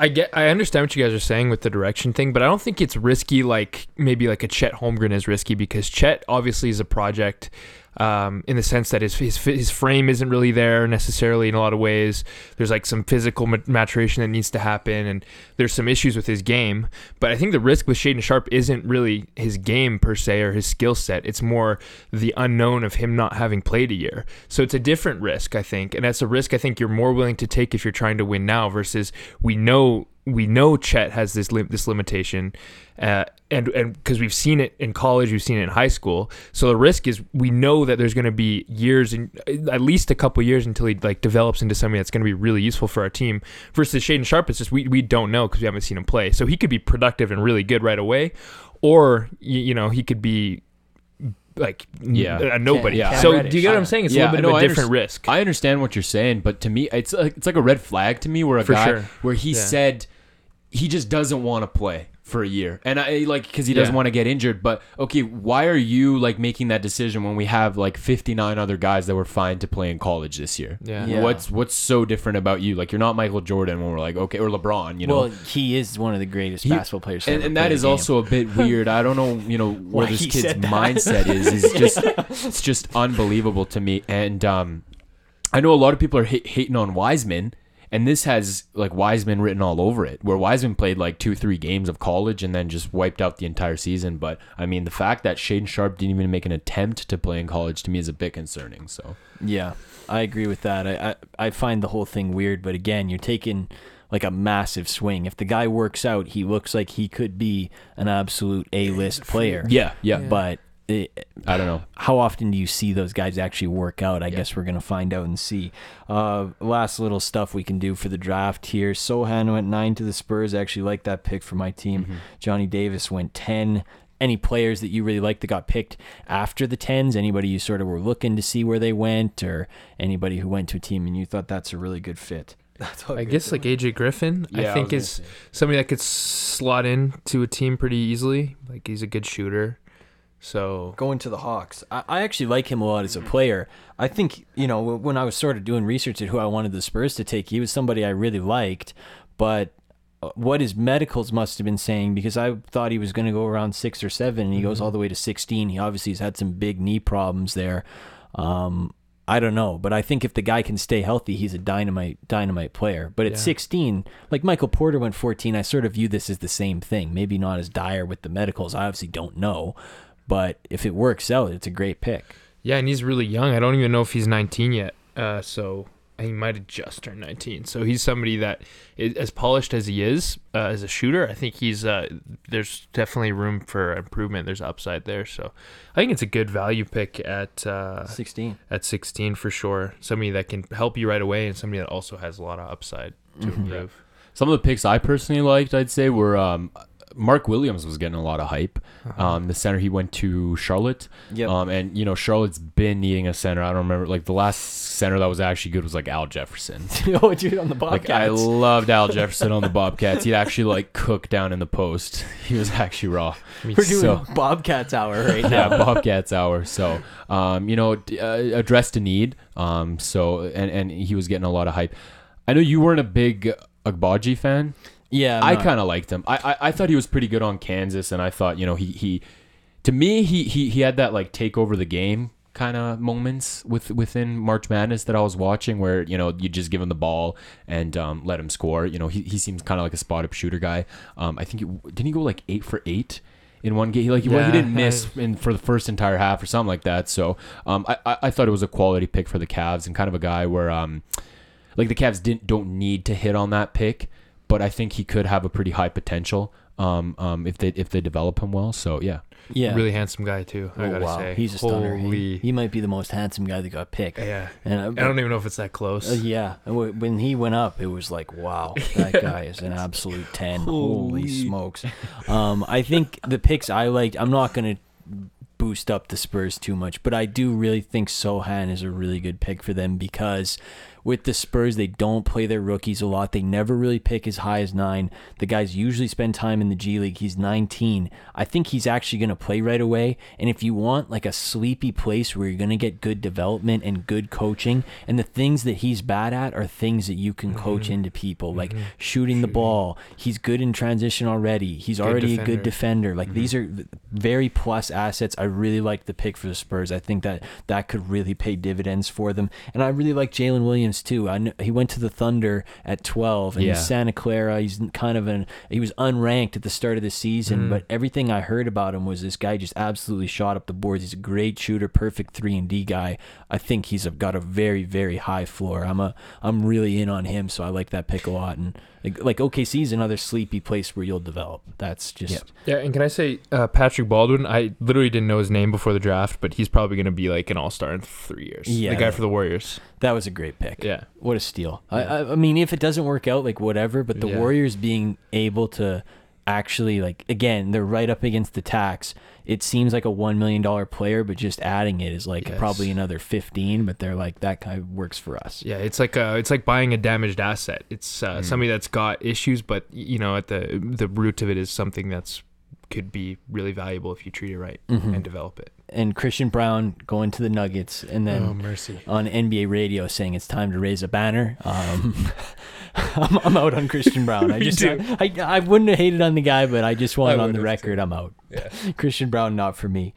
I get I understand what you guys are saying with the direction thing, but I don't think it's risky like maybe like a Chet Holmgren is risky because Chet obviously is a project um, in the sense that his, his his frame isn't really there necessarily in a lot of ways. There's like some physical maturation that needs to happen, and there's some issues with his game. But I think the risk with Shaedon Sharpe isn't really his game per se or his skill set. It's more the unknown of him not having played a year. So it's a different risk, I think, and that's a risk I think you're more willing to take if you're trying to win now versus we know we know Chet has this lim- this limitation, uh, and and because we've seen it in college, we've seen it in high school. So the risk is we know that there's going to be years and at least a couple years until he like develops into something that's going to be really useful for our team. Versus Shaedon Sharpe, it's just we we don't know because we haven't seen him play. So he could be productive and really good right away, or you, you know he could be like Yeah. a nobody. Yeah. So Reddish. do you get what I'm saying? It's Yeah, a little bit no, of a different risk. I understand what you're saying, but to me, it's like, it's like a red flag to me where a For guy sure. where he Yeah. said he just doesn't want to play for a year, and I like because he doesn't Yeah. want to get injured. But okay, why are you like making that decision when we have like 59 other guys that were fine to play in college this year? Yeah. Yeah. What's what's so different about you? Like you're not Michael Jordan when we're like okay, or LeBron, you know. well, he is one of the greatest He- basketball players. and, ever and play that the is game. also a bit weird. I don't know, you know, where this kid's mindset is. Is just it's just unbelievable to me. And um, I know a lot of people are ha- hating on Wiseman, and this has like Wiseman written all over it. Where Wiseman played like two, three games of college and then just wiped out the entire season. But I mean, the fact that Shaedon Sharpe didn't even make an attempt to play in college to me is a bit concerning. So Yeah, I agree with that. I, I I find the whole thing weird, but again, you're taking like a massive swing. If the guy works out, he looks like he could be an absolute A-list player. yeah, yeah, But it, I don't know. how often do you see those guys actually work out? I guess we're gonna find out and see. Uh, last little stuff we can do for the draft here. Sochan went nine to the Spurs. I actually like that pick for my team. Mm-hmm. Johnny Davis went ten. Any players that you really liked that got picked after the tens? Anybody you sort of were looking to see where they went, or anybody who went to a team and you thought that's a really good fit? I guess like AJ Griffin, Yeah, I I think was is say. somebody that could slot in to a team pretty easily. Like he's a good shooter. So Going to the Hawks. I, I actually like him a lot as a player. I think, you know, when I was sort of doing research at who I wanted the Spurs to take, he was somebody I really liked. But uh, what his medicals must have been saying, because I thought he was going to go around six or seven, and he goes all the way to 16. He obviously has had some big knee problems there. Um, I don't know, but I think if the guy can stay healthy, he's a dynamite dynamite player. But at Yeah. 16, like Michael Porter went 14, I sort of view this as the same thing. Maybe not as dire with the medicals. I obviously don't know, but if it works out, it's a great pick. yeah, and he's really young. I don't even know if he's 19 yet. Uh, so he might have just turned 19. So he's somebody that, is, as polished as he is uh, as a shooter, I think he's uh, there's definitely room for improvement. There's upside there. So I think it's a good value pick at uh, 16. at 16 for sure. Somebody that can help you right away, and somebody that also has a lot of upside to Mhm. improve. Some of the picks I personally liked, I'd say, were um, Mark Williams was getting a lot of hype. Um, the center he went to Charlotte. Yep. Um, and you know Charlotte's been needing a center. I don't remember like the last center that was actually good was like Al Jefferson. oh, dude, on the Like I loved Al Jefferson on the Bobcats. He'd actually like cook down in the post. He was actually raw. We're doing so- Bobcats hour right now. yeah. Bobcats hour. So, um, you know, uh, addressed a need. Um, so and and he was getting a lot of hype. I know you weren't a big Agbaji fan. Yeah, I no. kind of liked him. I, I I thought he was pretty good on Kansas, and I thought you know he he, to me he he he had that like take over the game kind of moments with within March Madness that I was watching where you know you just give him the ball and um, let him score. You know he he seems kind of like a spot up shooter guy. Um, I think he, didn't he go like eight for eight. In one game, he like he, well, he didn't miss in for the first entire half or something like that. So, um, I, I I thought it was a quality pick for the Cavs and kind of a guy where um, like the Cavs didn't don't need to hit on that pick, but I think he could have a pretty high potential. Um, um, if they if they develop him well. So yeah, Yeah. Really handsome guy too. I Oh, gotta wow. say, He's a stunner. He, he might be the most handsome guy that got picked. yeah. And I, I don't even know if it's that close. Uh, yeah, when he went up, it was like, wow, that guy is an absolute ten. Holy Holy. smokes! Um, I think the picks I liked. I'm not gonna boost up the Spurs too much, but I do really think Sochan is a really good pick for them because with the Spurs, they don't play their rookies a lot. They never really pick as high as nine. The guys usually spend time in the G League. He's 19. I think he's actually going to play right away. And if you want like a sleepy place where you're going to get good development and good coaching, and the things that he's bad at are things that you can coach mm-hmm. into people, like mm-hmm. shooting the ball. He's good in transition already. He's already a good defender. defender. Like these mm-hmm. are very plus assets. I really like the pick for the Spurs. I think that that could really pay dividends for them. And I really like Jalen Williams too. I kn- he went to the Thunder at 12 and Yeah. he's Santa Clara. He's kind of an he was unranked at the start of the season, mm-hmm. but everything I heard about him was this guy just absolutely shot up the boards. He's a great shooter, perfect 3 and D guy. I think he's a, got a very very high floor. I'm a I'm really in on him, so I like that pick a lot and like, like OKC is another sleepy place where you'll develop. That's just Yeah. Yeah, and can I say uh, Patrick Baldwin? I literally didn't know his name before the draft, but he's probably going to be like an all star in three years. Yeah. the guy for the Warriors. that was a great pick. Yeah, What a steal. I, I, I mean, if it doesn't work out, like whatever, but the Yeah. Warriors being able to actually, like, again, they're right up against the tax. It seems like a $1 million player, but just adding it is like Yes. probably another 15, but they're like, that kind of works for us. yeah. It's like uh, it's like buying a damaged asset. It's uh, somebody that's got issues, but you know, at the the root of it is something that's could be really valuable if you treat it right Mhm. and develop it. And Christian Braun going to the Nuggets and then oh mercy. on NBA radio saying it's time to raise a banner. Um, I'm, I'm out on Christian Braun. I just. I, I, I wouldn't have hated on the guy, but I just want I on the record. too. I'm out. Yeah. Christian Braun not for me.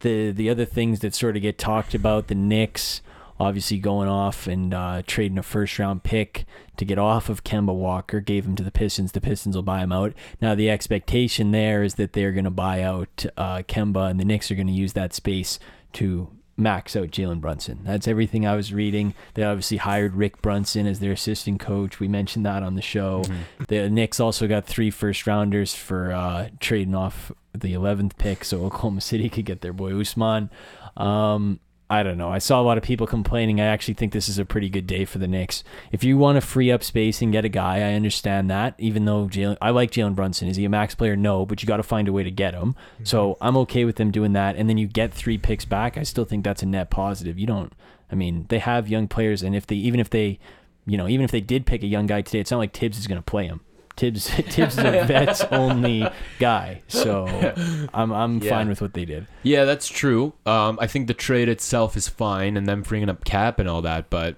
The the other things that sort of get talked about, the Knicks obviously going off and uh, trading a first round pick to get off of Kemba Walker, gave him to the Pistons. The Pistons will buy him out. Now the expectation there is that they're going to buy out uh, Kemba, and the Knicks are going to use that space to max out Jalen Brunson. That's everything I was reading. They obviously hired Rick Brunson as their assistant coach. We mentioned that on the show. The Knicks also got three first rounders for uh, trading off the 11th pick so Oklahoma City could get their boy Ousmane. Um, I don't know. I saw a lot of people complaining. I actually think this is a pretty good day for the Knicks. If you want to free up space and get a guy, I understand that. Even though Jalen, I like Jalen Brunson. Is he a max player? No, but you got to find a way to get him. Mm-hmm. So I'm okay with them doing that. And then you get three picks back. I still think that's a net positive. You don't. I mean, they have young players, and if they even if they, you know, even if they did pick a young guy today, it's not like Thibs is going to play him. Thibs Thibs is a vets only guy, so I'm I'm Yeah. fine with what they did. Yeah, that's true. Um, I think the trade itself is fine, and them bringing up Cap and all that, but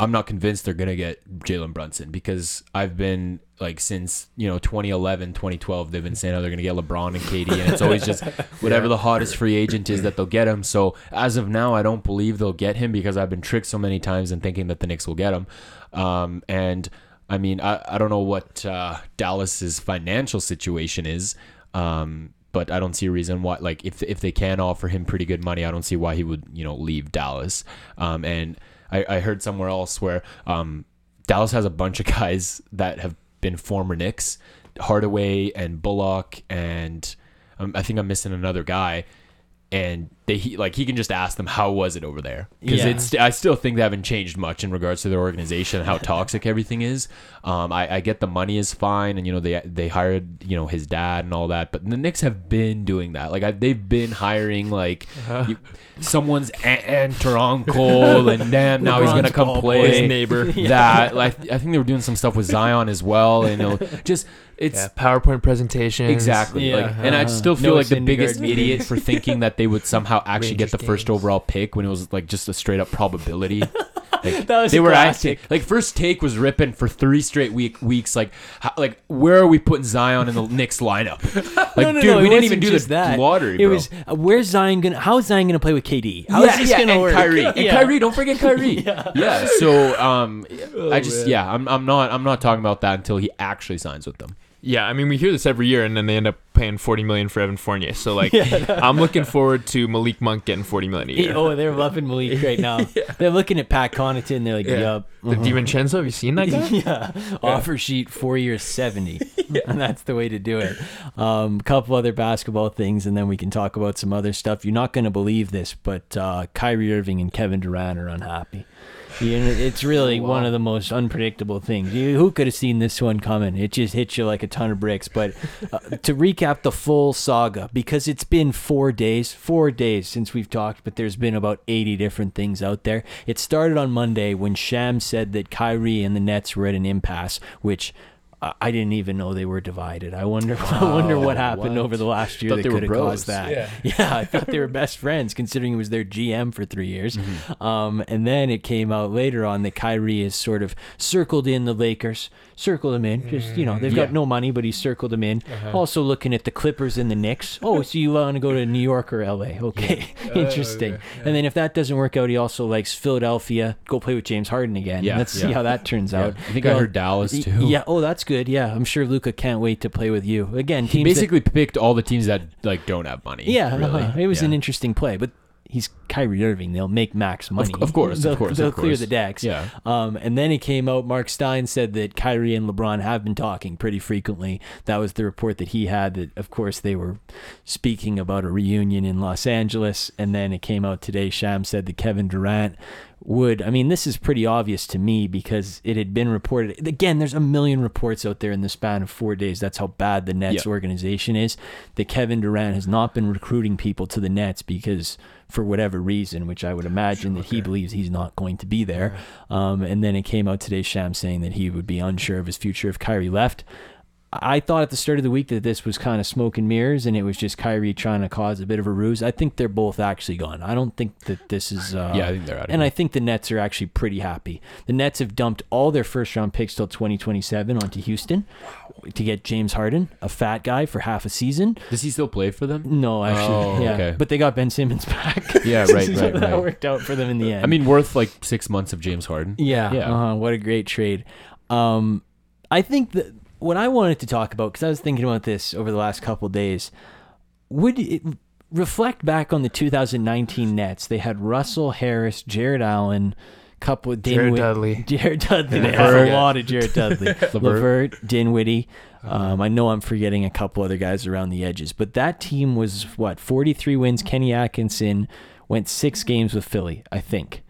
I'm not convinced they're gonna get Jalen Brunson because I've been like since you know 2011, 2012, they've been saying oh they're gonna get LeBron and KD, and it's always just whatever the hottest free agent is that they'll get him. So as of now, I don't believe they'll get him because I've been tricked so many times in thinking that the Knicks will get him. Um, and I mean, I, I don't know what uh, Dallas's financial situation is. Um, but I don't see a reason why. Like, if if they can offer him pretty good money, I don't see why he would, you know, leave Dallas. Um, and I, I heard somewhere else where um, Dallas has a bunch of guys that have been former Knicks, Hardaway and Bullock, and um, I think I'm missing another guy. And they he, like he can just ask them how was it over there because Yeah. it's I still think they haven't changed much in regards to their organization and how toxic everything is. Um, I, I get the money is fine and you know they they hired you know his dad and all that, but the Knicks have been doing that. Like I, they've been hiring like you, someone's aunt, or uncle, and then now he's gonna come play. His neighbor. that. Like I think they were doing some stuff with Zion as well, and you know just it's Yeah, PowerPoint presentation. Exactly. Yeah. Like, and I Uh-huh. still feel Noah like the biggest idiot for thinking that they would somehow actually get the Rangers first overall pick when it was like just a straight up probability. Like, That was they were classic. acting like first take was ripping for three straight week weeks. Like, how, like where are we putting Zion in the Knicks lineup? Like, no, no, dude, no, we didn't even do just the that. lottery. It bro. was uh, where's Zion gonna? How is Zion gonna play with KD? How is yeah, this yeah, gonna and work? Kyrie, and Kyrie, don't forget Kyrie. Yeah. yeah. So, um, I just, man. yeah, I'm, I'm not, I'm not talking about that until he actually signs with them. Yeah, I mean we hear this every year, and then they end up paying forty million for Evan Fournier. So like, I'm looking forward to Malik Monk getting forty million a year. Oh, they're loving Malik right now. They're looking at Pat Connaughton. They're like, Yeah. yup. The DiVincenzo, have you seen that guy? yeah. Offer sheet four years seventy. and that's the way to do it. A um, couple other basketball things, and then we can talk about some other stuff. You're not going to believe this, but uh, Kyrie Irving and Kevin Durant are unhappy. It's really Oh, one of the most unpredictable things. You, who could have seen this one coming? It just hits you like a ton of bricks. But uh, to recap the full saga, because it's been four days, four days since we've talked, but there's been about 80 different things out there. It started on Monday when Sham said that Kyrie and the Nets were at an impasse, which. I- I didn't even know they were divided. I wonder. I oh, wonder what happened what? over the last year Thought that they were could have bros. caused that. Yeah. Yeah, I thought they were best friends, considering he was their GM for three years. Mm-hmm. Um, and then it came out later on that Kyrie has sort of circled in the Lakers, circled them in. Just you know, they've got mm-hmm. no money, but he circled them in. Uh-huh. Also looking at the Clippers and the Knicks. Oh, so you want to go to New York or LA? Okay, interesting. Oh, okay, And then if that doesn't work out, he also likes Philadelphia. Go play with James Harden again. Yeah, let's see how that turns Yeah. out. I think You I know, heard Dallas too. Yeah. Oh, that's good. Yeah, I'm sure Luka can't wait to play with you again. He Teams that- basically picked all the teams that like don't have money. yeah, really. uh-huh. it was Yeah. an interesting play, but he's Kyrie Irving. They'll make max money. of course, of they'll, course, they'll of clear course. the decks. Yeah. Um, and then it came out. Marc Stein said that Kyrie and LeBron have been talking pretty frequently. That was the report that he had. That of course they were speaking about a reunion in Los Angeles. And then it came out today. Sham said that Kevin Durant would. I mean, this is pretty obvious to me because it had been reported. Again, there's a million reports out there in the span of four days. That's how bad the Nets Yeah. organization is. That Kevin Durant has not been recruiting people to the Nets because for whatever reason, which I would imagine that he believes he's not going to be there. Um, and then it came out today, Sham saying that he would be unsure of his future if Kyrie left. I thought at the start of the week that this was kind of smoke and mirrors and it was just Kyrie trying to cause a bit of a ruse. I think they're both actually gone. I don't think that this is. Uh, Yeah, I think they're out of And here. I think the Nets are actually pretty happy. The Nets have dumped all their first round picks till 2027 onto Houston to get James Harden, a fat guy, for half a season. Does he still play for them? No, actually, Oh, yeah. okay. But they got Ben Simmons back. Yeah, right, So right, that right. worked out for them in the end. I mean, worth like six months of James Harden. Yeah. Yeah. Uh-huh, what a great trade. Um, I think that what I wanted to talk about, because I was thinking about this over the last couple days, would it reflect back on the 2019 Nets? They had Russell Harris, Jarrett Allen, couple of Jared Dudley. Jared Dudley. They had a lot of Jared Dudley. LeVert. Dinwiddie. Um, I know I'm forgetting a couple other guys around the edges, but that team was what 43 wins. Kenny Atkinson went six games with Philly, I think.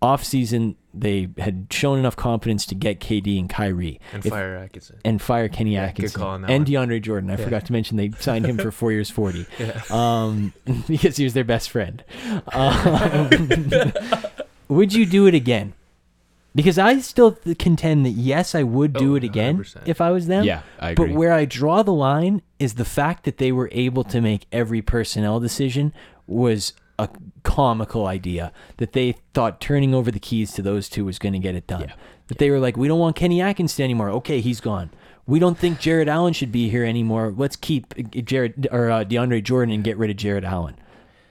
Off season, they had shown enough confidence to get KD and Kyrie And If- Fire Atkinson. and fire Kenny Yeah, good Atkinson call on that and one. DeAndre Jordan. I Yeah. forgot to mention they signed him for four years, forty, Yeah. um, because he was their best friend. Um, would you do it again? Because I still contend that yes, I would do Oh, it again 100%. if I was them. Yeah, I agree. But where I draw the line is the fact that they were able to make every personnel decision was a comical idea. That they thought turning over the keys to those two was going to get it done. Yeah. That they were like, we don't want Kenny Atkinson anymore. Okay, he's gone. We don't think Jarrett Allen should be here anymore. Let's keep uh, Jared or uh, DeAndre Jordan and get rid of Jarrett Allen.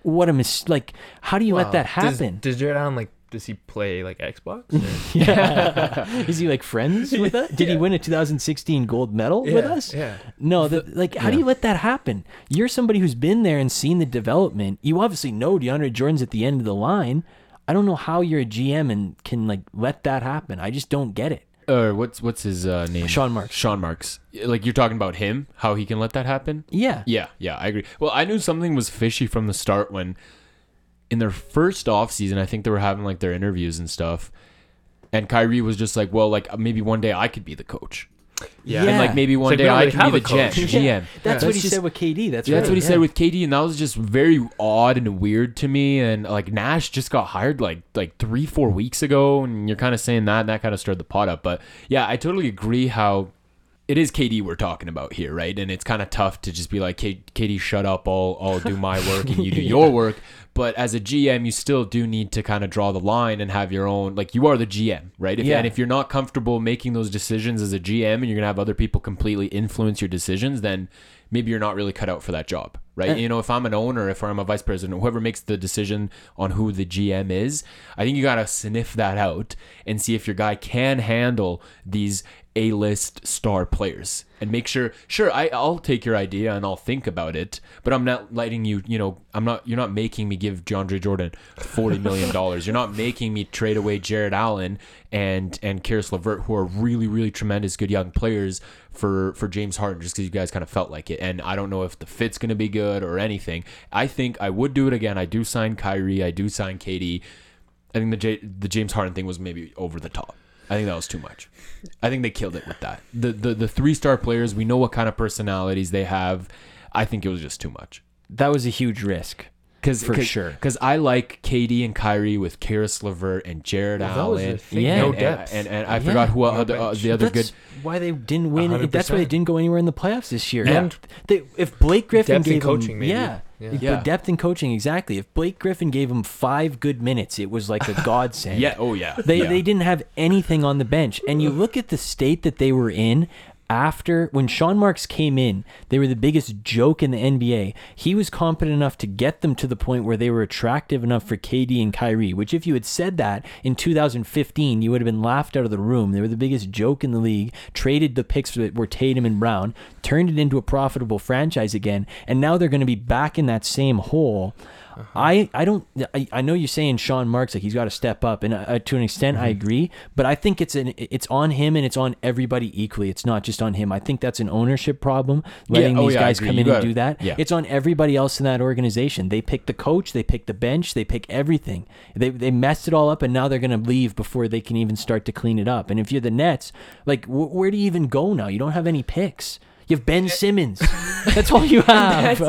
What a mis like. How do you let Wow. that Does- happen? Does, Jarrett Allen like? Does he play like Xbox? yeah. Is he like friends with us? Did he win a 2016 gold medal with us? yeah. No, the, like, how do you let that happen? You're somebody who's been there and seen the development. You obviously know DeAndre Jordan's at the end of the line. I don't know how you're a GM and can like let that happen. I just don't get it. Or what's what's his uh, name? Sean Marks. Sean Marks. Like you're talking about him, how he can let that happen. Yeah. Yeah, yeah, I agree. Well, I knew something was fishy from the start when in their first off season, I think they were having like their interviews and stuff. And Kyrie was just like, "Well, like maybe one day I could be the coach." Yeah. And like maybe one like, day I really can be the coach. GM. Yeah. GM. That's what he just- said with KD. That's, That's right. what he yeah. said with KD, and that was just very odd and weird to me. And like Nash just got hired like like three four weeks ago, and you're kind of saying that, and that kind of stirred the pot up. But yeah, I totally agree how it is KD we're talking about here, right? And it's kind of tough to just be like, K- KD, shut up, I'll I'll do my work and you do your work. But as a GM, you still do need to kind of draw the line and have your own. Like you are the GM, right? If, Yeah. And if you're not comfortable making those decisions as a GM, and you're gonna have other people completely influence your decisions, then maybe you're not really cut out for that job, right? And- you know, if I'm an owner, if I'm a vice president, whoever makes the decision on who the GM is, I think you gotta sniff that out and see if your guy can handle these A-list star players and make sure. Sure, I, I'll take your idea and I'll think about it, but I'm not letting you. You know, I'm not. You're not making me give DeAndre Jordan forty million dollars. you're not making me trade away Jarrett Allen and and Caris LeVert, who are really really tremendous good young players for for James Harden just because you guys kind of felt like it. And I don't know if the fit's going to be good or anything. I think I would do it again. I do sign Kyrie. I do sign KD. I think the J- the James Harden thing was maybe over the top. I think that was too much. I think they killed it with that. The the the three star players, we know what kind of personalities they have. I think it was just too much. That was a huge risk. Cause, For cause, sure. Because I like KD and Kyrie with Caris LeVert and Jarrett Well, Allen. the Yeah. no and, depth. And, and, I Yeah. forgot who No other, uh, the other That's good. why they didn't win. hundred That's why they didn't go anywhere in the playoffs this year. And they, if Blake Griffin depth in gave coaching, him, maybe. yeah, Yeah. But Yeah. depth in coaching, exactly. If Blake Griffin gave him five good minutes, it was like a godsend. Yeah. Oh yeah. They yeah. they didn't have anything on the bench. And you look at the state that they were in after when Sean Marks came in, they were the biggest joke in the NBA. He was competent enough to get them to the point where they were attractive enough for KD and Kyrie, which if you had said that in 2015, you would have been laughed out of the room. They were the biggest joke in the league, traded the picks that were Tatum and Brown, turned it into a profitable franchise again, and now they're going to be back in that same hole. I, I don't I, I know you're saying Sean Marks like he's got to step up and uh, to an extent I agree but I think it's an it's on him and it's on everybody equally. It's not just on him. I think that's an ownership problem letting oh, these yeah, guys come You in and gotta- do that. yeah. it's on everybody else in that organization. They pick the coach they pick the bench they pick everything. They, they messed it all up and now they're going to leave before they can even start to clean it up. And if you're the Nets like wh- where do you even go now? You don't have any picks you have Ben Simmons that's all you have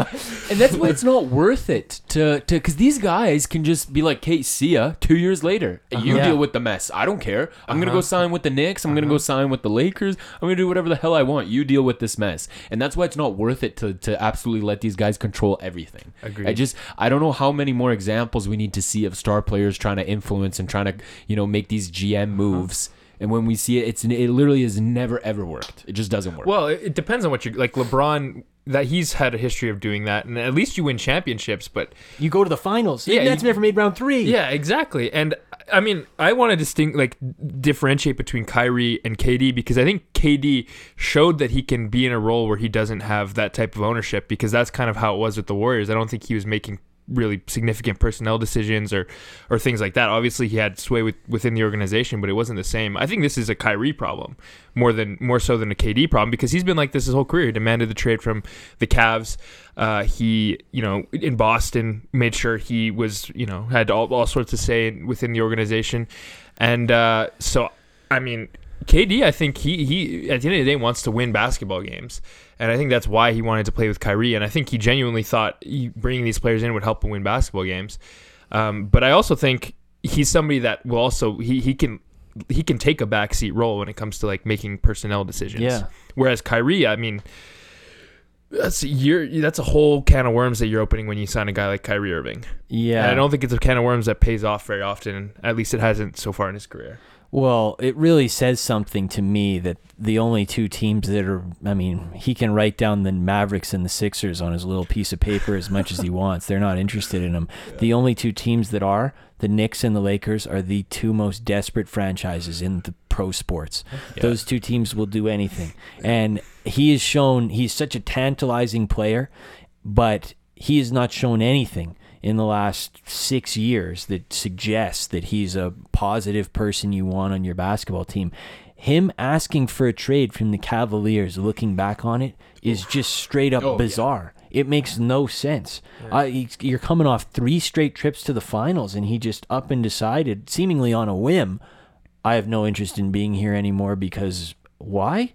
and that's why it's not worth it to to because these guys can just be like, "Hey, see ya." Two years later, uh-huh. you Yeah. deal with the mess. I don't care. I'm gonna go uh-huh. sign with the Knicks. I'm gonna go uh-huh. sign with the Lakers. I'm gonna do whatever the hell I want. You deal with this mess, and that's why it's not worth it to to absolutely let these guys control everything. Agreed. I just I don't know how many more examples we need to see of star players trying to influence and trying to you know make these GM moves. And when we see it, it's it literally has never ever worked. It just doesn't work. Well, it, it depends on what you're like. LeBron, that he's had a history of doing that, and at least you win championships. But you go to the finals Yeah, that's Nets you- never made round three yeah, exactly. And I mean, I want to distinct like differentiate between Kyrie and KD because I think KD showed that he can be in a role where he doesn't have that type of ownership because that's kind of how it was with the Warriors. I don't think he was making really significant personnel decisions or or things like that. Obviously, he had sway with, within the organization, but it wasn't the same. I think this is a Kyrie problem more than more so than a KD problem because he's been like this his whole career. He demanded the trade from the Cavs. Uh, he, you know, in Boston, made sure he was, you know, had all, all sorts of say within the organization, and uh, so I mean, KD, I think he he at the end of the day wants to win basketball games, and I think that's why he wanted to play with Kyrie, and I think he genuinely thought he, bringing these players in would help him win basketball games. Um, but I also think he's somebody that will also he he can he can take a backseat role when it comes to like making personnel decisions. Yeah. Whereas Kyrie, I mean, that's you're that's a whole can of worms that you're opening when you sign a guy like Kyrie Irving. yeah And I don't think it's a can of worms that pays off very often. At least it hasn't so far in his career. Well, it really says something to me that the only two teams that are, I mean, he can write down the Mavericks and the Sixers on his little piece of paper as much as he wants. They're not interested in him. The only two teams that are, the Knicks and the Lakers, are the two most desperate franchises in the pro sports. Those two teams will do anything. And he has shown he's such a tantalizing player, but he has not shown anything in the last six years that suggests that he's a positive person you want on your basketball team. Him asking for a trade from the Cavaliers, looking back on it, is just straight up Oh, yeah. bizarre. It makes no sense. Uh, he's- you're coming off three straight trips to the finals, and he just up and decided, seemingly on a whim, I have no interest in being here anymore because why?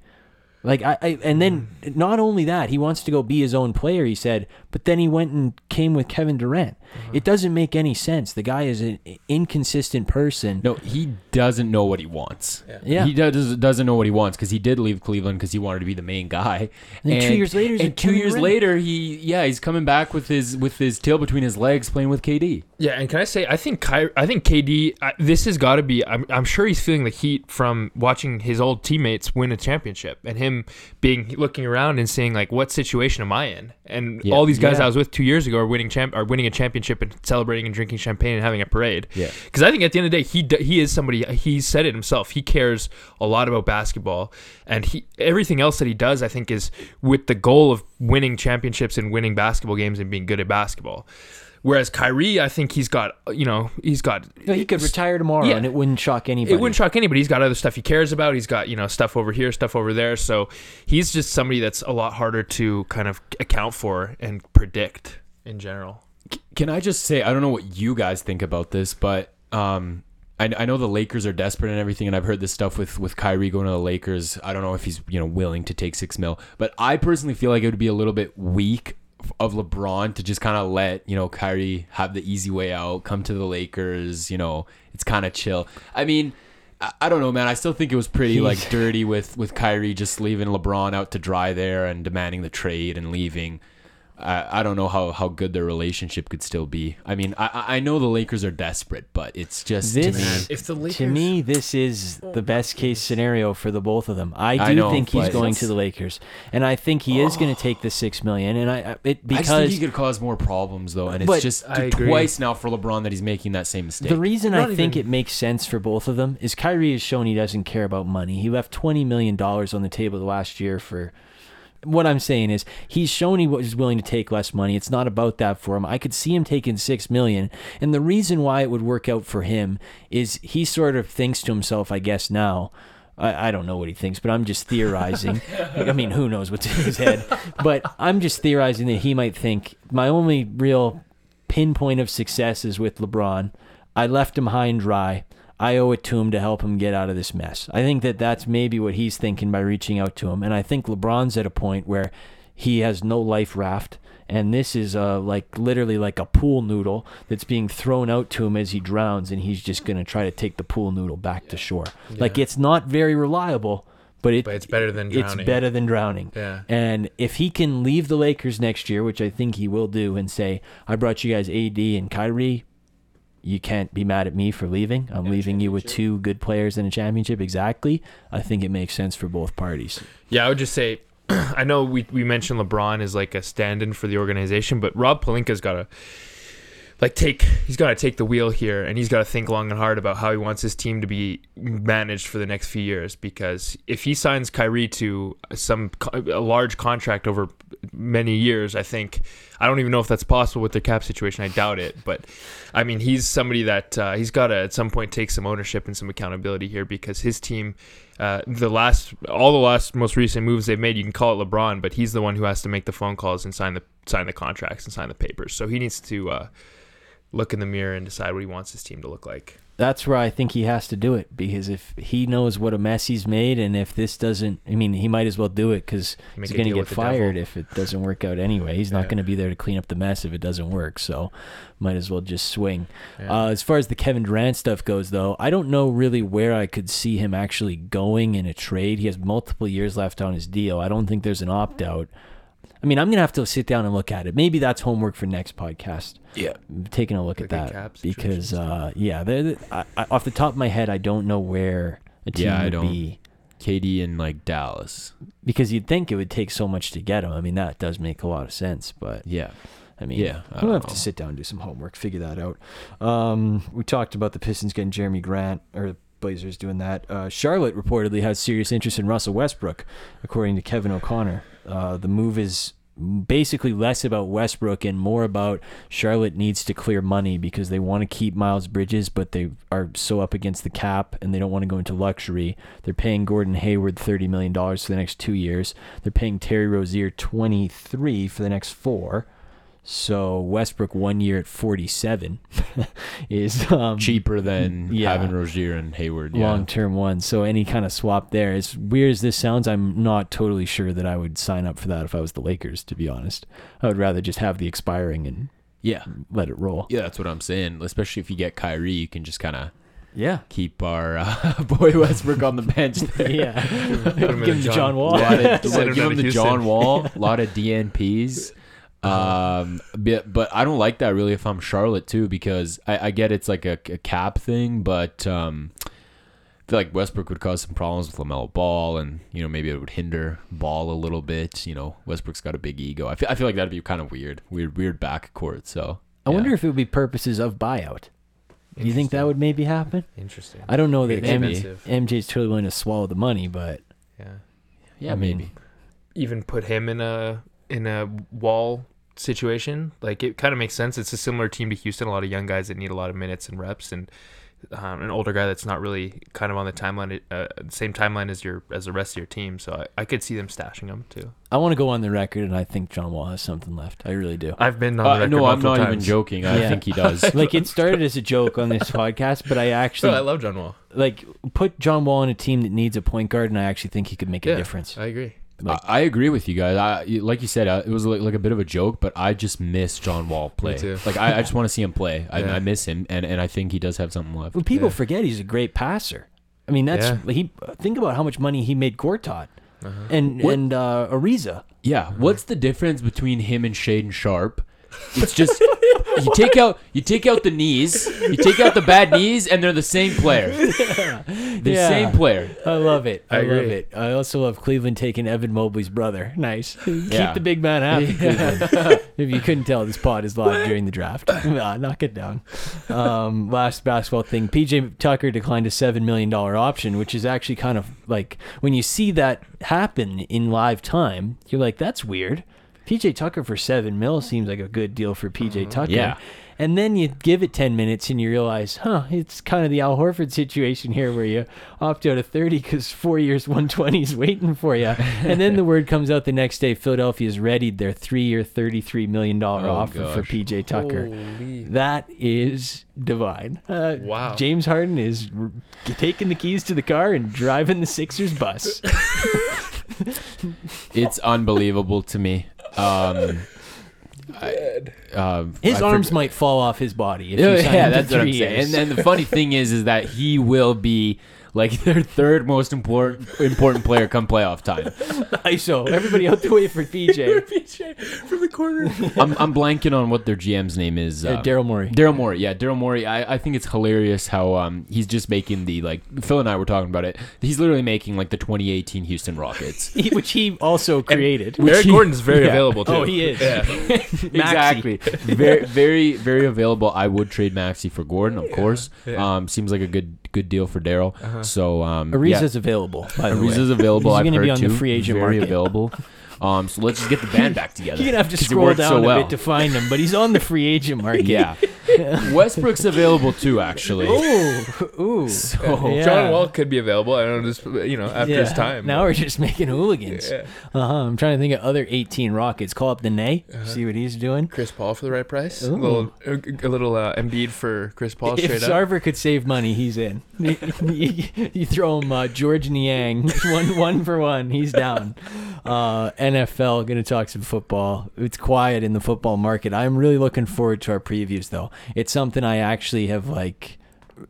Like I, I and then not only that, he wants to go be his own player, he said, but then he went and came with Kevin Durant. Uh-huh. It doesn't make any sense. The guy is an inconsistent person. No, he doesn't know what he wants. Yeah. he does doesn't know what he wants because he did leave Cleveland because he wanted to be the main guy. And then two years later, and two Kevin years Durant. later, he yeah he's coming back with his with his tail between his legs, playing with KD. Yeah, and can I say I think Ky- I think KD I, this has got to be I'm, I'm sure he's feeling the heat from watching his old teammates win a championship and him being looking around and saying like what situation am I in? And Yeah. all these guys Yeah. I was with 2 years ago are winning champ are winning a championship and celebrating and drinking champagne and having a parade. Yeah. Cuz I think at the end of the day he d- he is somebody he said it himself. He cares a lot about basketball and he everything else that he does I think is with the goal of winning championships and winning basketball games and being good at basketball. Whereas Kyrie, I think he's got you know he's got No, he could retire tomorrow, Yeah. and it wouldn't shock anybody. it wouldn't shock anybody. He's got other stuff he cares about. He's got you know stuff over here, stuff over there. So he's just somebody that's a lot harder to kind of account for and predict in general. Can I just say I don't know what you guys think about this, but um, I, I know the Lakers are desperate and everything, and I've heard this stuff with with Kyrie going to the Lakers. I don't know if he's you know willing to take six mil, but I personally feel like it would be a little bit weak of LeBron to just kind of let you know Kyrie have the easy way out, come to the Lakers. You know, it's kind of chill. I mean. I- I don't know, man. I still think it was pretty like dirty with with Kyrie just leaving LeBron out to dry there and demanding the trade and leaving. I, I don't know how, how good their relationship could still be. I mean, I I I know the Lakers are desperate, but it's just to me. If the Lakers, To me, this is the best case scenario for the both of them. I do I know, think he's going to the Lakers, and I think he is going to take the six million. And I, I- it I just think because he could cause more problems though, and it's just I agree. twice now for LeBron that he's making that same mistake. The reason I Not think even- it makes sense for both of them is Kyrie has shown he doesn't care about money. He left twenty million dollars on the table last year for. What I'm saying is he's shown he was willing to take less money. It's not about that for him. I could see him taking six million, and the reason why it would work out for him is he sort of thinks to himself, I guess now. I, I don't know what he thinks, but I'm just theorizing. I mean, who knows what's in his head? But I'm just theorizing that he might think my only real pinpoint of success is with LeBron. I left him high and dry. I owe it to him to help him get out of this mess. I think that that's maybe what he's thinking by reaching out to him. And I think LeBron's at a point where he has no life raft. And this is uh, like literally like a pool noodle that's being thrown out to him as he drowns, and he's just gonna try to take the pool noodle back to shore. Like it's not very reliable, but it but it's better than it's drowning. better than drowning. Yeah. And if he can leave the Lakers next year, which I think he will do, and say, I brought you guys AD and Kyrie, you can't be mad at me for leaving. I'm leaving you with two good players in a championship. Exactly. I think it makes sense for both parties. Yeah, I would just say, I know we, we mentioned LeBron as like a stand-in for the organization, but Rob Pelinka's got to like take he's got to take the wheel here, and he's got to think long and hard about how he wants his team to be managed for the next few years. Because if he signs Kyrie to some a large contract over many years, I think I don't even know if that's possible with their cap situation. I doubt it, but I mean he's somebody that uh, he's got to at some point take some ownership and some accountability here because his team uh, the last all the last most recent moves they've made you can call it LeBron but he's the one who has to make the phone calls and sign the sign the contracts and sign the papers so he needs to uh, look in the mirror and decide what he wants his team to look like That's where I think he has to do it because if he knows what a mess he's made, and if this doesn't, I mean, he might as well do it because he's going to get fired if it doesn't work out anyway. He's not Yeah. going to be there to clean up the mess if it doesn't work. So, might as well just swing. Yeah. Uh, as far as the Kevin Durant stuff goes, though, I don't know really where I could see him actually going in a trade. He has multiple years left on his deal. I don't think there's an opt out. I mean, I'm gonna have to sit down and look at it. Maybe that's homework for next podcast. yeah, Taking a look Look at at that cap because, uh, yeah, they're- I, I, off the top of my head, I don't know where a team Yeah, I would don't. be KD in like Dallas. because you'd think it would take so much to get him. I mean, that does make a lot of sense, but Yeah, I mean, Yeah, I I'm gonna have know. to sit down and do some homework, figure that out. Um, we talked about the Pistons getting Jerami Grant or Blazers doing that. Uh, Charlotte reportedly has serious interest in Russell Westbrook, according to Kevin O'Connor. Uh, the move is basically less about Westbrook and more about Charlotte needs to clear money because they want to keep Miles Bridges, but they are so up against the cap and they don't want to go into luxury. They're paying Gordon Hayward thirty million dollars for the next two years. They're paying Terry Rozier twenty three for the next four. So Westbrook one year at forty seven is um, cheaper than yeah. having Rozier and Hayward. Yeah. long term one. So any kind of swap there, as weird as this sounds, I'm not totally sure that I would sign up for that if I was the Lakers. To be honest, I would rather just have the expiring and yeah, let it roll. yeah. That's what I'm saying. Especially if you get Kyrie, you can just kind of Yeah, keep our uh, boy Westbrook on the bench. There. yeah. Put him Give him a to John Wall. Of, Send give him the John Wall, a lot of DNPs. Um, but, but I don't like that really if I'm Charlotte too because I, I get it's like a, a cap thing, but um, I feel like Westbrook would cause some problems with LaMelo Ball, and you know maybe it would hinder Ball a little bit. You know, Westbrook's got a big ego. I feel, I feel like that'd be kind of weird, weird, weird backcourt. So I wonder if it would be purposes of buyout. Do you think that would maybe happen? interesting I don't know that M- Expensive. MJ's totally willing to swallow the money, but yeah yeah I mean, maybe even put him in a in a wall situation. Like it kind of makes sense. It's a similar team to Houston. A lot of young guys that need a lot of minutes and reps, and um, an older guy that's not really kind of on the timeline, uh, same timeline as your as the rest of your team. So I, I could see them stashing him too. I want to go on the record, and I think John Wall has something left. I really do. I've been on the Uh, record no, I'm multiple not even joking. I Yeah. think he does. like it started as a joke on this podcast, but I So actually I love John Wall. like put John Wall on a team that needs a point guard, and I actually think he could make a difference. I agree. Like- I I agree with you guys. I, like you said, uh, it was like, like a bit of a joke, but I just miss John Wall play. too. Like I, I just want to see him play. I, Yeah. I miss him, and, and I think he does have something left. Well, people Yeah. forget he's a great passer. I mean, that's Yeah. he. Think about how much money he made Gortat Uh-huh. and What- and uh, Ariza. Yeah. What's the difference between him and Shaedon Sharpe? It's just you take out you take out the knees, you take out the bad knees, and they're the same player. The Yeah. same player. I love it. I, I love agree. it. I also love Cleveland taking Evan Mobley's brother. Nice. Keep the big man happy. Cleveland. if you couldn't tell, this pod is live during the draft. Nah, knock it down. Um, last basketball thing: PJ Tucker declined a seven million dollar option, which is actually kind of like when you see that happen in live time, you're like, "That's weird." PJ Tucker for seven mil seems like a good deal for PJ Tucker. Yeah. And then you give it 10 minutes and you realize, huh, it's kind of the Al Horford situation here where you opt out of 30 because four years, 120 is waiting for you. and then the word comes out the next day Philadelphia's readied their three year, $33 million Oh, offer for. PJ Tucker. Holy- That is divine. Uh, Wow. James Harden is r- taking the keys to the car and driving the Sixers bus. It's unbelievable to me. Um, I, um, His I arms forg- might fall off his body. If Yeah, you sign yeah, to that's what I'm three saying. years. And then the funny thing is, is that he will be like their third most important important player come playoff time. ISO. Everybody out the way for PJ. PJ from the corner. I'm, I'm blanking on what their GM's name is. Uh, um, Daryl Morey. Daryl Morey, yeah, Daryl Morey. I, I think it's hilarious how um he's just making the like Phil and I were talking about it. He's literally making like the 2018 Houston Rockets. He- which he also created. Eric he- Gordon's very yeah. available too. Oh, he is. Yeah. exactly. very very very available. I would trade Maxey for Gordon, of course. yeah. Um, seems like a good good deal for Daryl. So um, yeah. Available. By the Ariza's way. available. He's I've gonna be on the free agent Very market. available. Um, so let's just get the band back together. You're gonna have to it scroll worked down so a well. bit to find him, but he's on the free agent market. Yeah, Westbrook's available too. Actually, Ooh, ooh. So- Yeah. John Wall could be available. I don't know, just you know, after his time. Now we're just making hooligans. Yeah. Uh-huh. I'm trying to think of other 18 Rockets. Call up the Nay. Uh-huh. See what he's doing. Chris Paul for the right price. A little, a, a little uh, Embiid for Chris Paul if straight up. Sarver could save money, he's in. you, you throw him uh, George Niang, one one for one, he's down. Uh, NFL, gonna talk some football. It's quiet in the football market. I'm really looking forward to our previews, though. It's something I actually have like.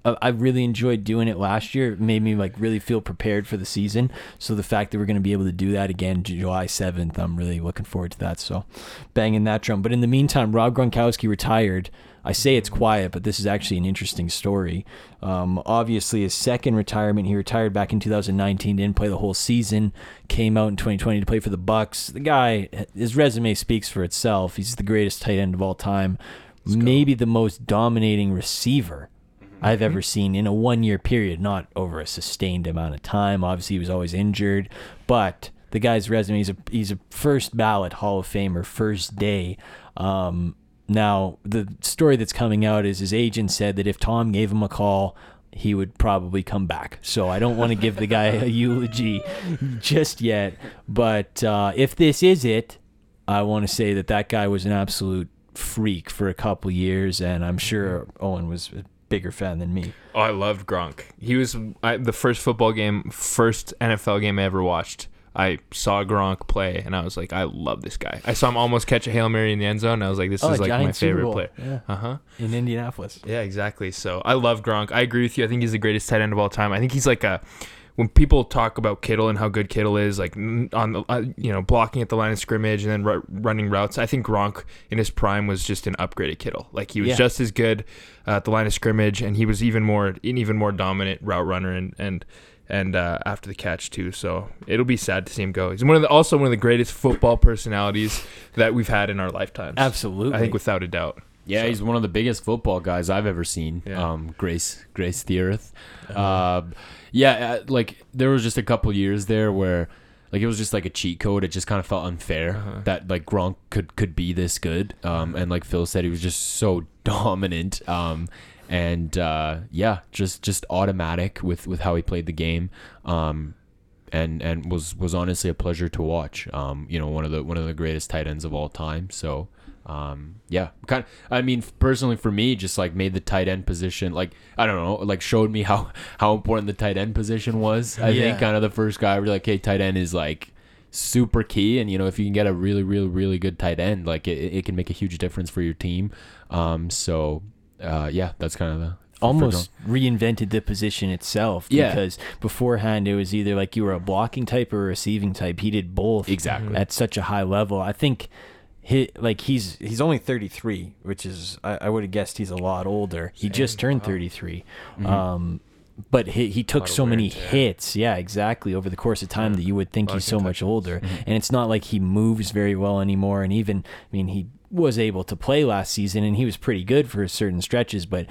I I really enjoyed doing it last year. It made me like really feel prepared for the season. So the fact that we're going to be able to do that again July 7th, I'm really looking forward to that. So banging that drum. But in the meantime, Rob Gronkowski retired. I say it's quiet, but this is actually an interesting story. Um, obviously, his second retirement, he retired back in 2019, didn't play the whole season, came out in 2020 to play for the Bucs. The guy, his resume speaks for itself. He's the greatest tight end of all time, maybe the most dominating receiver I've ever seen in a one year period, not over a sustained amount of time. Obviously, he was always injured, but the guy's resume he's a he's a first ballot Hall of Famer, first day. Um, now the story that's coming out is his agent said that if Tom gave him a call, he would probably come back. So I don't want to give the guy a eulogy just yet, but uh, if this is it, I want to say that that guy was an absolute freak for a couple years, and I'm sure Owen was bigger fan than me. Oh, I loved Gronk. He was I, the first football game, first NFL game I ever watched. I saw Gronk play, and I was like, I love this guy. I saw him almost catch a hail mary in the end zone. And I was like, this Oh, is like my favorite player. Yeah, Uh huh. in Indianapolis. Yeah, exactly. So I love Gronk. I agree with you. I think he's the greatest tight end of all time. I think he's like a when people talk about Kittle and how good Kittle is, like on the uh, you know blocking at the line of scrimmage and then ru- running routes. I think Gronk in his prime was just an upgraded Kittle. Like he was Yeah. just as good uh, at the line of scrimmage, and he was even more an even more dominant route runner and and and uh, after the catch too. So it'll be sad to see him go. He's one of the also one of the greatest football personalities that we've had in our lifetimes. Absolutely. I think without a doubt. Yeah, he's one of the biggest football guys I've ever seen. Yeah. Um, Grace Grace the Earth. Uh, yeah, uh, like there was just a couple years there where like it was just like a cheat code. It just kind of felt unfair Uh-huh. that like Gronk could could be this good. Um, and like Phil said, he was just so dominant. Um, and uh, yeah, just just automatic with with how he played the game. Um, and and was was honestly a pleasure to watch. Um, you know, one of the one of the greatest tight ends of all time. So. Um, yeah, kind of, I mean, personally for me, just like made the tight end position, like, I don't know, like showed me how, how important the tight end position was. I Yeah. think kind of the first guy where like, hey, tight end is like super key. And, you know, if you can get a really, really, really good tight end, like it, it can make a huge difference for your team. Um, so, uh, yeah, that's kind of the, almost reinvented the position itself Yeah. because beforehand it was either like you were a blocking type or a receiving type he did both Exactly. at such a high level i think he, like he's he's only 33 which is i, I would have guessed he's a lot older he just turned Wow. 33 Mhm. um but he, he took so many hits yeah exactly over the course of time Yeah. that you would think he's so much older Mhm. and it's not like he moves very well anymore and even i mean he was able to play last season and he was pretty good for certain stretches but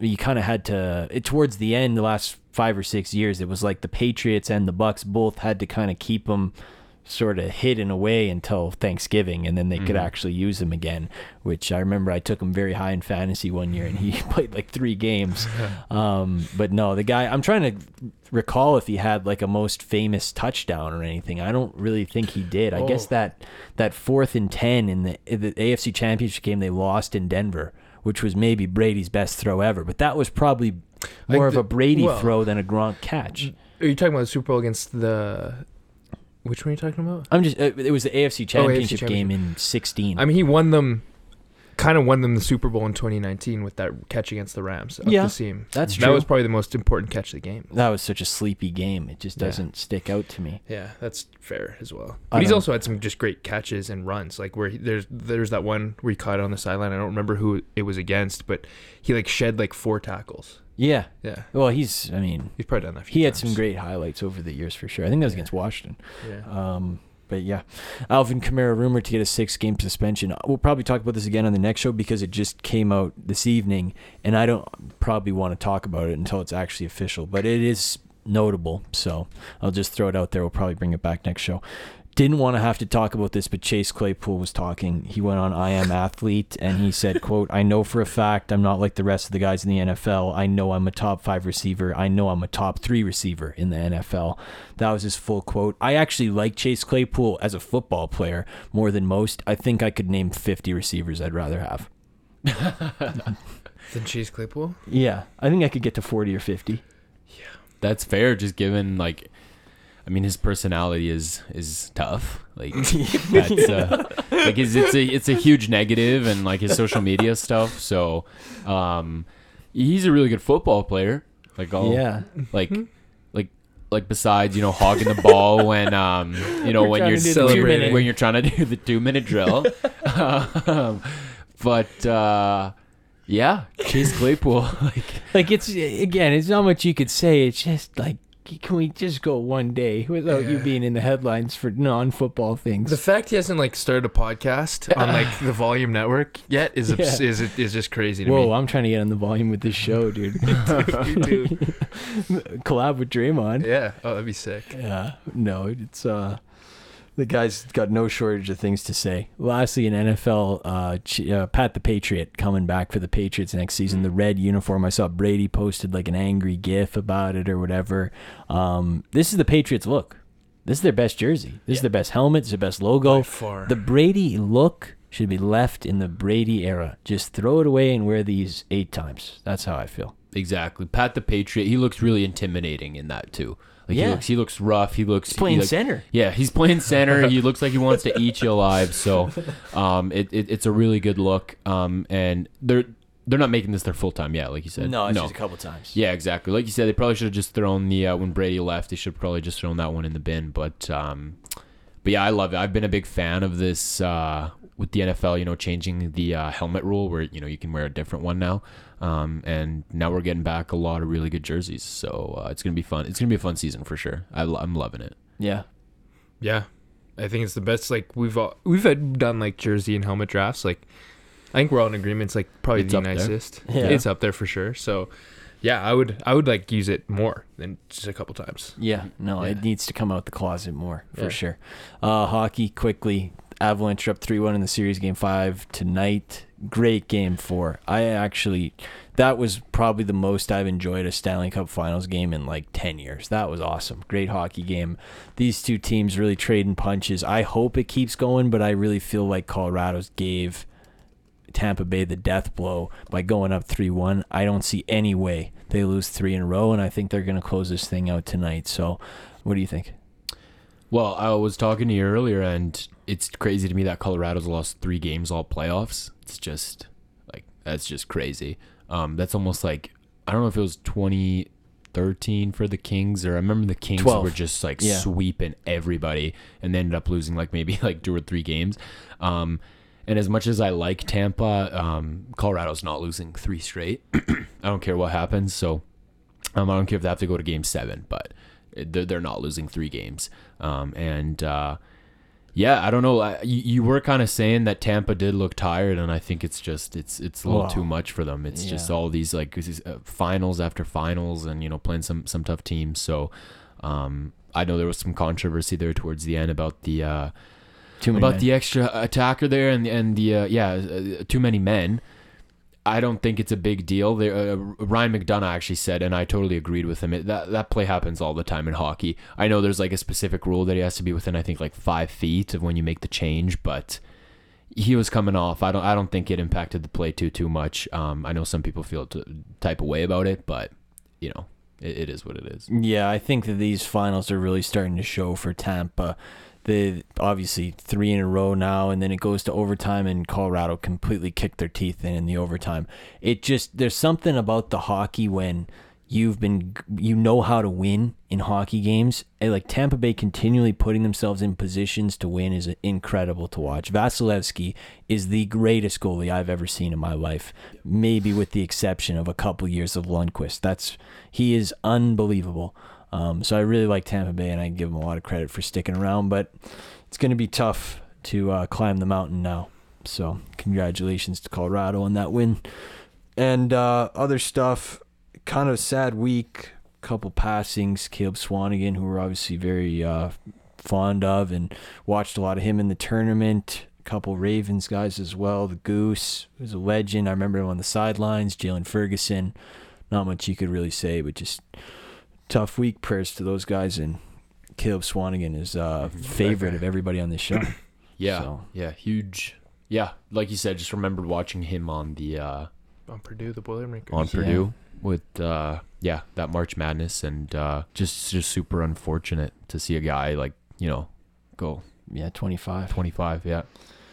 you kind of had to it, towards the end the last five or six years it was like the patriots and the bucks both had to kind of keep him sort of hidden away until thanksgiving and then they could Mhm. actually use him again which i remember i took him very high in fantasy one year and he played like three games um, but no, the guy, I'm trying to recall if he had like a most famous touchdown or anything. I don't really think he did. I guess Oh. that that fourth and 10 in the, in the AFC championship game they lost in Denver, which was maybe Brady's best throw ever, but that was probably Like more of a Brady well- throw than a Gronk catch. Are you talking about the Super Bowl against the? Which one are you talking about? I'm just, uh, it was the AFC championship, championship. game in 16. I mean, he won them, kind of won them the Super Bowl in 2019 with that catch against the Rams up Yeah, the seam. that's That was probably the most important catch of the game. that was such a sleepy game. It just doesn't stick out to me. Yeah, that's fair as well. I But he's also had some just great catches and runs. Like where he, there's there's that one where he caught it on the sideline. I don't remember who it was against, but he like shed like four tackles. Yeah. Yeah, Well, he's, I mean, he's probably done that. a few he had times. some great highlights over the years for sure. I think that was Yeah. against Washington. Yeah. Um, but yeah, Alvin Kamara rumored to get a six-game suspension. We'll probably talk about this again on the next show because it just came out this evening, and I don't probably want to talk about it until it's actually official. But it is notable, so I'll just throw it out there. We'll probably bring it back next show. Didn't want to have to talk about this, but Chase Claypool was talking. He went on I Am Athlete and he said, quote, I know for a fact I'm not like the rest of the guys in the NFL. I know I'm a top five receiver. I know I'm a top three receiver in the NFL. That was his full quote. I actually like Chase Claypool as a football player more than most. I think I could name 50 receivers I'd rather have. than Chase Claypool. Yeah, I think I could get to 40 or 50. Yeah. That's fair, just given like, I mean, his personality is is tough. Like that's uh, like it's, it's a it's a huge negative, and like his social media stuff. So, um, he's a really good football player. Like all Yeah. like like like besides you know hogging the ball when um you know We're when you're to do the two celebrating when you're trying to do the two minute drill. um, but uh, yeah, Chase Claypool like. Like it's again, it's not much you could say. It's just like can we just go one day without you being in the headlines for non-football things? The fact he hasn't like started a podcast on like the Volume Network yet is abs- is is just crazy to Whoa, me. I'm trying to get on the volume with this show, dude. Dude. Collab with Draymond. yeah. Oh, that'd be sick. Yeah, no, it's uh, the guy's got no shortage of things to say. Lastly, in NFL, uh, uh, Pat the Patriot coming back for the Patriots next season. The red uniform. I saw Brady posted like an angry GIF about it or whatever. Um, this is the Patriots look. This is their best jersey. This is their best helmet. This is their best logo. The Brady look should be left in the Brady era. Just throw it away and wear these eight times. That's how I feel. Exactly. Pat the Patriot, he looks really intimidating in that too. Like Yeah. he looks he looks rough. He looks He's playing he, like- center. Yeah, he's playing center. he looks like he wants to eat you alive. So um it, it it's a really good look. Um and they're they're not making this their full time yet, like you said. No, it's just a couple times. Yeah, exactly. Like you said, they probably should have just thrown the uh, when Brady left. They should have probably just thrown that one in the bin. But um, but yeah, I love it. I've been a big fan of this uh, with the NFL. You know, changing the uh, helmet rule where you know you can wear a different one now. Um, and now we're getting back a lot of really good jerseys. So uh, it's gonna be fun. It's gonna be a fun season for sure. I, I'm loving it. Yeah. Yeah, I think it's the best. Like we've all, we've had done like jersey and helmet drafts. Like I think we're all in agreement. It's like probably It's the nicest. Yeah. It's up there for sure. So yeah, I would I would like use it more than just a couple times. Yeah, no, Yeah. it needs to come out the closet more for Yeah. sure. Uh, hockey quickly. Avalanche up three one in the series game five tonight. Great game four. I actually that was probably the most I've enjoyed a Stanley Cup Finals game in like ten years. That was awesome. Great hockey game. These two teams really trading punches. I hope it keeps going, but I really feel like Colorado's gave Tampa Bay the death blow by going up 3 1. I don't see any way they lose three in a row, and I think they're going to close this thing out tonight. So, what do you think? Well, I was talking to you earlier, and it's crazy to me that Colorado's lost three games all playoffs. It's just like that's just crazy. Um, that's almost like I don't know if it was 2013 for the Kings, or I remember the Kings 12. were just like Yeah. sweeping everybody, and they ended up losing like maybe like two or three games. Um, and as much as I like Tampa, um, Colorado's not losing three straight. I don't care what happens. So um, I don't care if they have to go to game seven, but they're, they're not losing three games. Um, and uh, yeah, I don't know. I, you, you were kind of saying that Tampa did look tired, and I think it's just it's it's a little Wow. too much for them. It's just Yeah. all these like these, uh, finals after finals, and you know playing some some tough teams. So um, I know there was some controversy there towards the end about the. Uh, Too many about men. the extra attacker there and and the uh, yeah uh, too many men. I don't think it's a big deal. There, uh, Ryan McDonagh actually said, and I totally agreed with him. It, that that play happens all the time in hockey. I know there's like a specific rule that he has to be within. I think like five feet of when you make the change, but he was coming off. I don't. I don't think it impacted the play too too much. Um, I know some people feel t- type of way about it, but you know, it, it is what it is. Yeah, I think that these finals are really starting to show for Tampa. They obviously three in a row now, and then it goes to overtime, and Colorado completely kicked their teeth in in the overtime. It just there's something about the hockey when you've been you know how to win in hockey games. And like Tampa Bay continually putting themselves in positions to win is incredible to watch. Vasilevskiy is the greatest goalie I've ever seen in my life, maybe with the exception of a couple years of Lundqvist. That's he is unbelievable. Um, so I really like Tampa Bay, and I give them a lot of credit for sticking around. But it's going to be tough to uh, climb the mountain now. So congratulations to Colorado on that win. And uh, other stuff, kind of sad week. Couple passings. Caleb Swanigan, who we're obviously very uh, fond of, and watched a lot of him in the tournament. A couple Ravens guys as well. The Goose was a legend. I remember him on the sidelines. Jaylon Ferguson. Not much you could really say, but just tough week. Prayers to those guys, and Caleb Swanigan is uh, favorite of everybody on this show. Yeah, So- yeah, huge. Yeah, like you said, just remembered watching him on the. Uh, On Purdue, the Boilermakers. on Yeah. Purdue with uh yeah that March Madness and uh just just super unfortunate to see a guy like you know go Yeah, twenty five. 25 yeah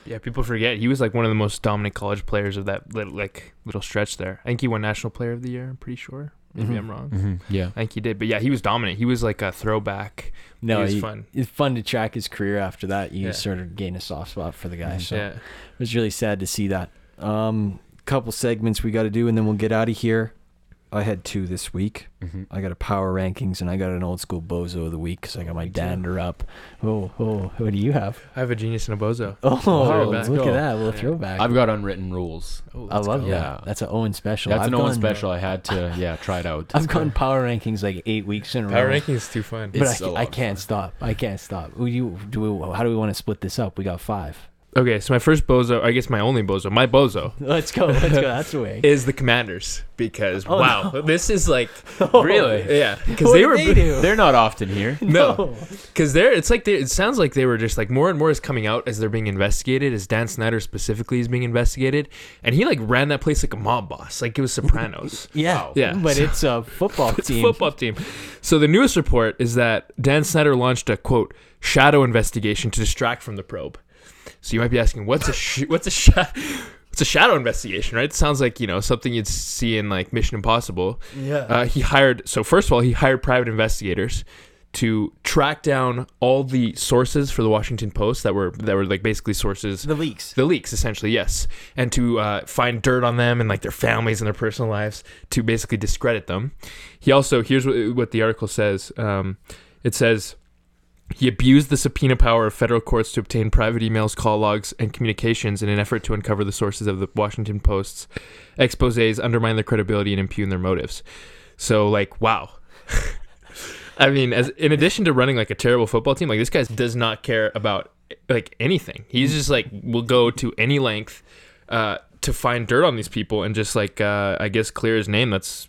Yeah, people forget he was like one of the most dominant college players of that little, like little stretch there. I think he won National Player of the Year. I'm pretty sure. Maybe Mhm. I'm wrong. mm-hmm. yeah I think he did, but yeah, he was dominant. He was like a throwback. No, he was he- fun. it's fun to track his career after that. You Yeah. sort of gain a soft spot for the guy. Mhm. So yeah, it was really sad to see that. Um, couple segments we got to do, and then we'll get out of here. I had two this week. mm-hmm. I got a power rankings, and I got an old school bozo of the week because I got my dander up. Oh, oh, what do you have? I have a genius and a bozo. Oh, Throwback. look Go. at that, a little throwback. I've got unwritten rules Oh, I love go. that. Yeah. That's an Owen special. that's I've an Owen special I had to yeah try it out I've gone power rankings like eight weeks in a Power row. ranking is too fun. but It's a I, lot I can't fun. stop. I can't stop. Will you do? We, how do we want to split this up? We got five. Okay, so my first bozo, I guess my only bozo, my bozo Let's go. Let's go. That's the way. is the Commanders because Oh, wow, this is like oh. Really? yeah, because What they did were they do? they're not often here no, because they're it's like they, it sounds like they were just like more and more is coming out as they're being investigated as Dan Snyder specifically is being investigated and he like ran that place like a mob boss like it was Sopranos. Yeah. Yeah. But it's a football It's a team. football team. So the newest report is that Dan Snyder launched a quote shadow investigation to distract from the probe. So you might be asking, what's a sh- what's a sha- what's a shadow investigation, right? It sounds like you know something you'd see in like Mission Impossible. Yeah. Uh, he hired so first of all he hired private investigators to track down all the sources for the Washington Post that were that were like basically sources the leaks. the leaks essentially yes and to uh, find dirt on them and like their families and their personal lives to basically discredit them he also here's what, what the article says um, it says he abused the subpoena power of federal courts to obtain private emails, call logs, and communications in an effort to uncover the sources of the Washington Post's exposés, undermine their credibility, and impugn their motives. So like, wow. I mean, as in addition to running like a terrible football team, like this guy does not care about like anything. He's just like will go to any length uh, to find dirt on these people and just like uh, I guess clear his name. That's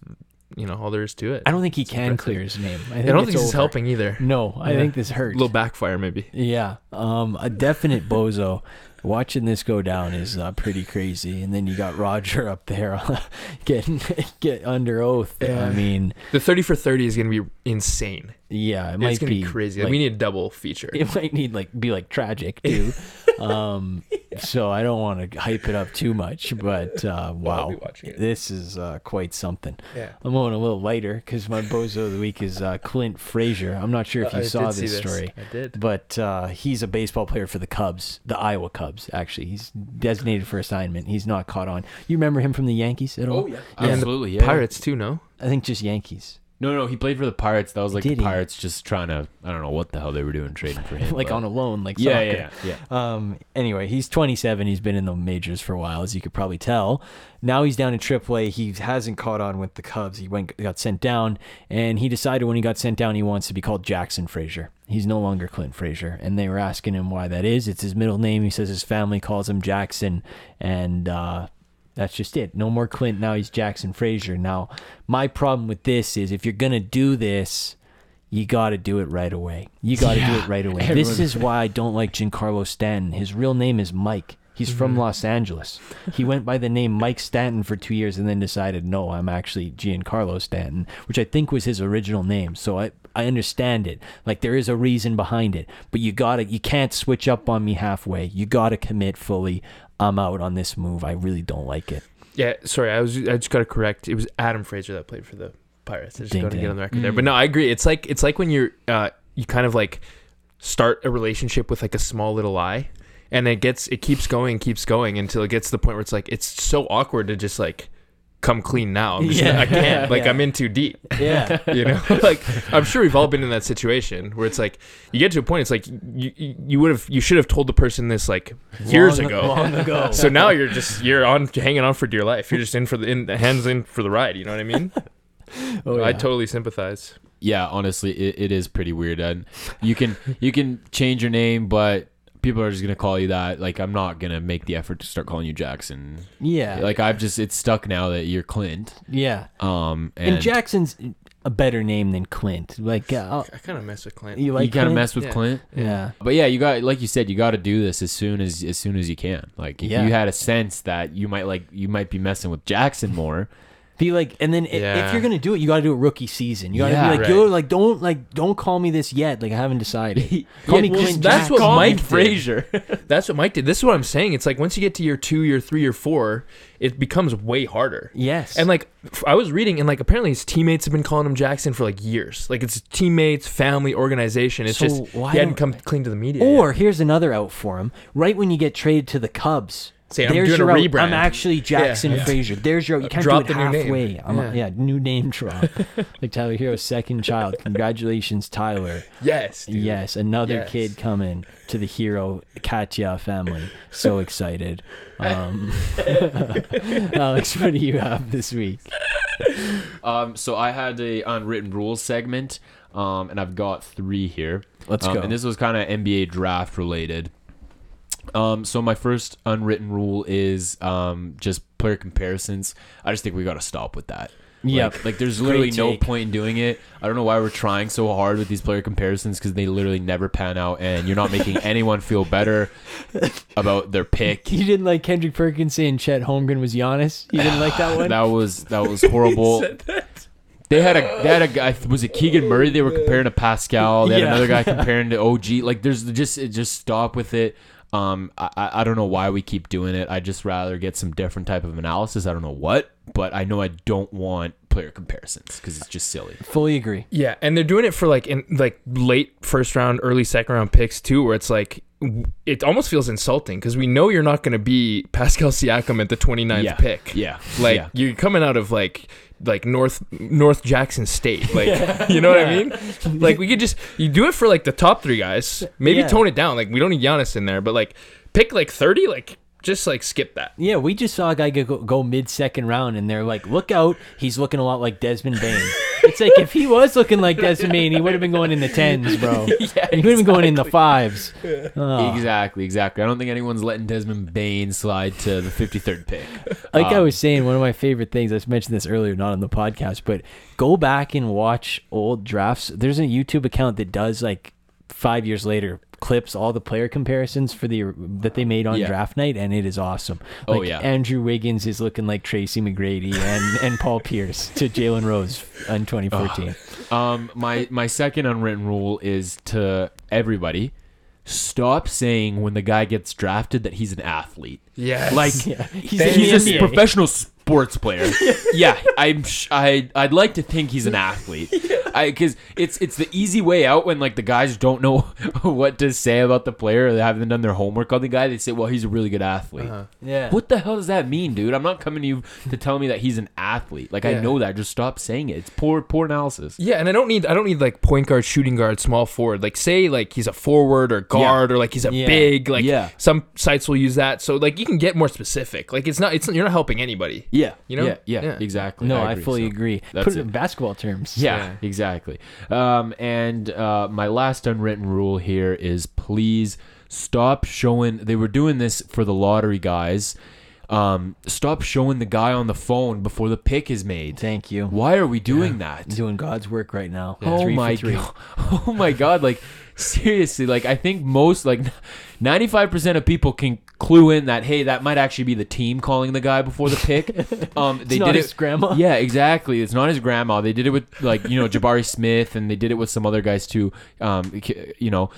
you know all there is to it. I don't think he It's can clear his name. I, I don't think this is helping either. No, I Yeah. think this hurts. A little backfire maybe. Yeah, um, a definite bozo. Watching this go down is uh, pretty crazy, and then you got Roger up there getting get under oath. Yeah. I mean, The thirty for thirty is gonna be insane. yeah, it might it's gonna be, crazy. like- we need a double feature. it might need like be like tragic too. um, so I don't want to hype it up too much, but uh, wow, be this is uh, quite something. yeah. I'm going a little lighter because my bozo of the week is uh, Clint Frazier. I'm not sure if you I saw did see this story. I did. But uh, he's a baseball player for the Cubs, the Iowa Cubs. Actually, he's designated for assignment. He's not caught on. You remember him from the Yankees at all? Oh, Yeah, and the Absolutely, yeah. Pirates too. No. I think just Yankees. No, no, he played for the Pirates. That was like Did the he? Pirates just trying to. I don't know what the hell they were doing trading for him. like but- on a loan, like Yeah, soccer. yeah, yeah, yeah. Um. Anyway, he's 27. He's been in the majors for a while, as you could probably tell. Now he's down in AAA. He hasn't caught on with the Cubs. He went got sent down, and he decided when he got sent down, he wants to be called Jackson Frazier. He's no longer Clint Frazier, and they were asking him why that is. It's his middle name. He says his family calls him Jackson, and uh, that's just it. No more Clint. Now he's Jackson Frazier. Now, my problem with this is if you're gonna do this, you got to do it right away. You got to do it right away. This is why I don't like Giancarlo Stanton. His real name is Mike. He's from mm-hmm. Los Angeles. He went by the name Mike Stanton for two years and then decided, no, I'm actually Giancarlo Stanton, which I think was his original name. So I, I understand it. Like there is a reason behind it, but you gotta, you can't switch up on me halfway. You gotta commit fully. I'm out on this move. I really don't like it. Yeah. Sorry, I was. I just got to correct. It was Adam Frazier that played for the Pirates. I just Ding, got to ding. get on the record there. But no, I agree. It's like it's like when you're uh you kind of like start a relationship with like a small little lie, and it gets it keeps going, keeps going until it gets to the point where it's like it's so awkward to just like come clean now. I'm just, Yeah. I can't. Like Yeah. I'm in too deep. Yeah. you know like i'm sure we've all been in that situation where it's like you get to a point it's like you you- you would have you should have told the person this like years Long- ago long ago. so now you're just you're on hanging on for dear life you're just in for the in hands in for the ride you know what i mean Oh, i totally sympathize yeah honestly it, it is pretty weird and you can you can change your name but people are just gonna call you that like i'm not gonna make the effort to start calling you jackson yeah. like i've just it's stuck now that you're clint yeah. um and, And, Jackson's a better name than Clint. Like, uh, i kind of mess with clint you like you kind of mess with Yeah. clint Yeah. but yeah you got like you said you got to do this as soon as as soon as you can like if Yeah. you had a sense that you might like you might be messing with jackson more Be like, and then i- if Yeah. you're gonna do it, you gotta do it rookie season. You gotta Yeah. be like, Right. yo, like don't like don't call me this yet. Like I haven't decided. Call me well, Clint. that's Jackson. what Call me Mike did. Frazier. that's what mike did this is what i'm saying it's like once you get to year two year three year four it becomes way harder Yes. And like f- I was reading, and like apparently his teammates have been calling him Jackson for like years. Like it's teammates, family, organization. It's So just why he hadn't don't- come clean to the media. or here's another out for him. Right when you get traded to the Cubs. Say, I'm there's doing a your out. rebrand. I'm actually Jackson yeah. Frazier. There's your. You can't Drop do it the new name. halfway. I'm a- Yeah. yeah, new name drop. like Tyler Herro's second child. Congratulations, Tyler. yes, dude. Yes, another Yes. kid coming to the Herro Katya family. So excited. Um, Alex, what do you have this week? Um, so I had a unwritten rules segment, um, and I've got three here. Let's Um, go. And this was kind of NBA draft related. Um, so my first unwritten rule is um, just player comparisons. I just think we got to stop with that. Yep. Like, like there's literally no point in doing it. I don't know why we're trying so hard with these player comparisons because they literally never pan out, and you're not making anyone feel better about their pick. You didn't like Kendrick Perkins saying Chet Holmgren was Giannis? You didn't like that one? That was that was horrible. They had a they had a guy was it Keegan Murray they were comparing to Pascal. They had Yeah. another guy comparing to OG. Like there's just it just stop with it. Um, I I I don't know why we keep doing it. I just rather get some different type of analysis. I don't know what, but I know I don't want player comparisons because it's just silly. Fully agree. Yeah, and they're doing it for like in like late first round, early second round picks too, where it's like it almost feels insulting because we know you're not going to be Pascal Siakam at the 29th Yeah. pick. Yeah, Like yeah. you're coming out of like like North North Jackson State. Like you know what I mean? Like we could just you do it for like the top three guys. Maybe Yeah. tone it down. Like we don't need Giannis in there, but like pick like 30. Like just like skip that. Yeah, we just saw a guy go, go mid second round, and they're like, "Look out, he's looking a lot like Desmond Bane." it's like if he was looking like Desmond Bane, he would have been going in the tens, bro. Yeah, And he would have been going in the fives. Oh. Exactly, exactly. I don't think anyone's letting Desmond Bane slide to the 53rd pick. Like I Um, was saying, one of my favorite things, I mentioned this earlier, not on the podcast, but go back and watch old drafts. There's a YouTube account that does like five years later clips all the player comparisons for the that they made on Yeah. draft night and it is awesome. Oh, yeah. Andrew Wiggins is looking like Tracy McGrady and, and Paul Pierce to Jalen Rose in 2014. Um, my my second unwritten rule is to everybody: stop saying when the guy gets drafted that he's an athlete. Yeah, Like Yeah. He's, Thank in the he's a professional sports player. yeah, I'm. Sh- I I'd like to think he's an athlete. I because it's it's the easy way out when like the guys don't know what to say about the player or they haven't done their homework on the guy. They say, "Well, he's a really good athlete." Uh-huh. Yeah. What the hell does that mean, dude? I'm not coming to you to tell me that he's an athlete. Like I Yeah. know that. Just stop saying it. It's poor poor analysis. Yeah, and I don't need I don't need like point guard, shooting guard, small forward. Like say like he's a forward or guard or like he's a Yeah. big like Yeah. some sites will use that. So like you can get more specific. Like it's not it's you're not helping anybody. Yeah, You know? Yeah, yeah, Yeah. exactly. No, I, agree. fully So, agree. that's Put it it. in basketball terms. Yeah, Yeah. Exactly. Um, and uh, my last unwritten rule here is please stop showing. They were doing this for the lottery guys. Um, stop showing the guy on the phone before the pick is made. Thank you. Why are we doing that? Doing God's work right now. Oh Three for my three. god! Oh my god! Like seriously, like I think most like ninety five percent of people can clue in that hey, that might actually be the team calling the guy before the pick. Um, they not did his it. grandma. Yeah, exactly. It's not his grandma. They did it with like you know Jabari Smith, and they did it with some other guys too. Um, you know.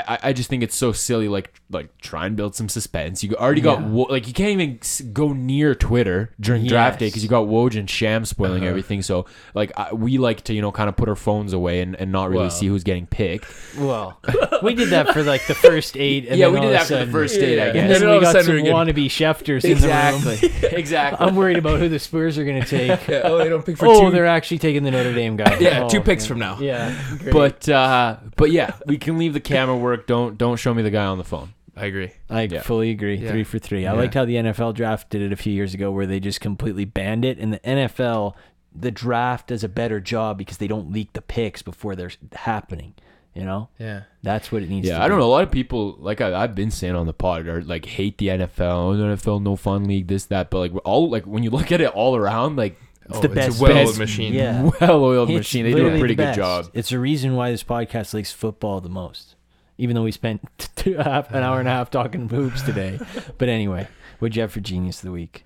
I, I- just think it's so silly. Like like try and build some suspense. You already got Yeah. Wo- like you can't even go near Twitter during draft day because you got Woj and Shams spoiling Uh-huh. everything. So like I, we like to you know kind of put our phones away and, and not really Well. see who's getting picked. Well, we did that for like the first eight. And yeah, then we did that for the sudden- first date, I guess. And And then then we all of a got sudden some getting- wannabe Schefters in the room. exactly, exactly. I'm worried about who the Spurs are going to take. Yeah, oh, they don't pick for oh, two. they're actually taking the Notre Dame guy. Yeah, Oh, two picks okay. from now. Yeah, great. but uh, but yeah, we can leave the camera work. Don't don't show me the guy on the phone. I agree. I Yeah. fully agree. Yeah. Three for three. I Yeah. liked how the NFL draft did it a few years ago, where they just completely banned it. And the NFL, the draft does a better job because they don't leak the picks before they're happening. You know, Yeah. that's what it needs. Yeah, to I don't be. know. A lot of people, like I, I've been saying on the pod, are like hate the NFL. Oh, the NFL no fun league, this that. But like all like when you look at it all around, like It's Oh, the it's best a well-oiled best- machine. Yeah. well-oiled It's machine. They do a pretty good job. It's a reason why this podcast likes football the most, even though we spent two, half, an hour and a half talking hoops today. But anyway, what'd you have for genius of the week?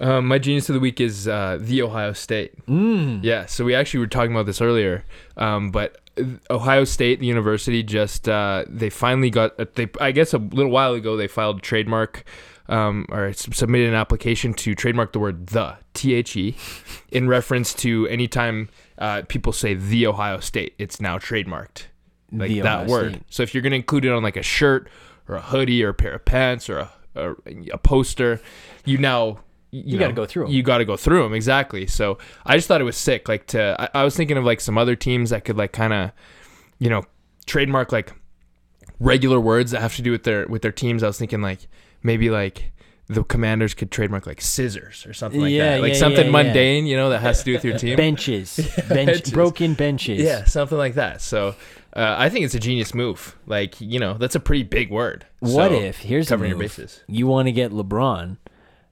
Um, my genius of the week is uh, the Ohio State. Mm. Yeah, so we actually were talking about this earlier, um, but Ohio State, the university, just uh, they finally got. They I guess a little while ago they filed a trademark, um, or submitted an application to trademark the word the T H E, in reference to anytime uh, people say the Ohio State, it's now trademarked like The that word. So if you're gonna include it on like a shirt or a hoodie or a pair of pants or a a, a poster, you now you, You gotta go through 'em. You got to go through them exactly. So I just thought it was sick. Like to I, I was thinking of like some other teams that could like kind of you know trademark like regular words that have to do with their with their teams. I was thinking like maybe like the commanders could trademark like scissors or something like Yeah, that. Like yeah, something yeah, mundane, you know, that has to do with your team. Benches, bench, benches. broken benches. Yeah, something like that. So uh, I think it's a genius move. Like you know, that's a pretty big word. What So, if here's covering your bases? You want to get LeBron.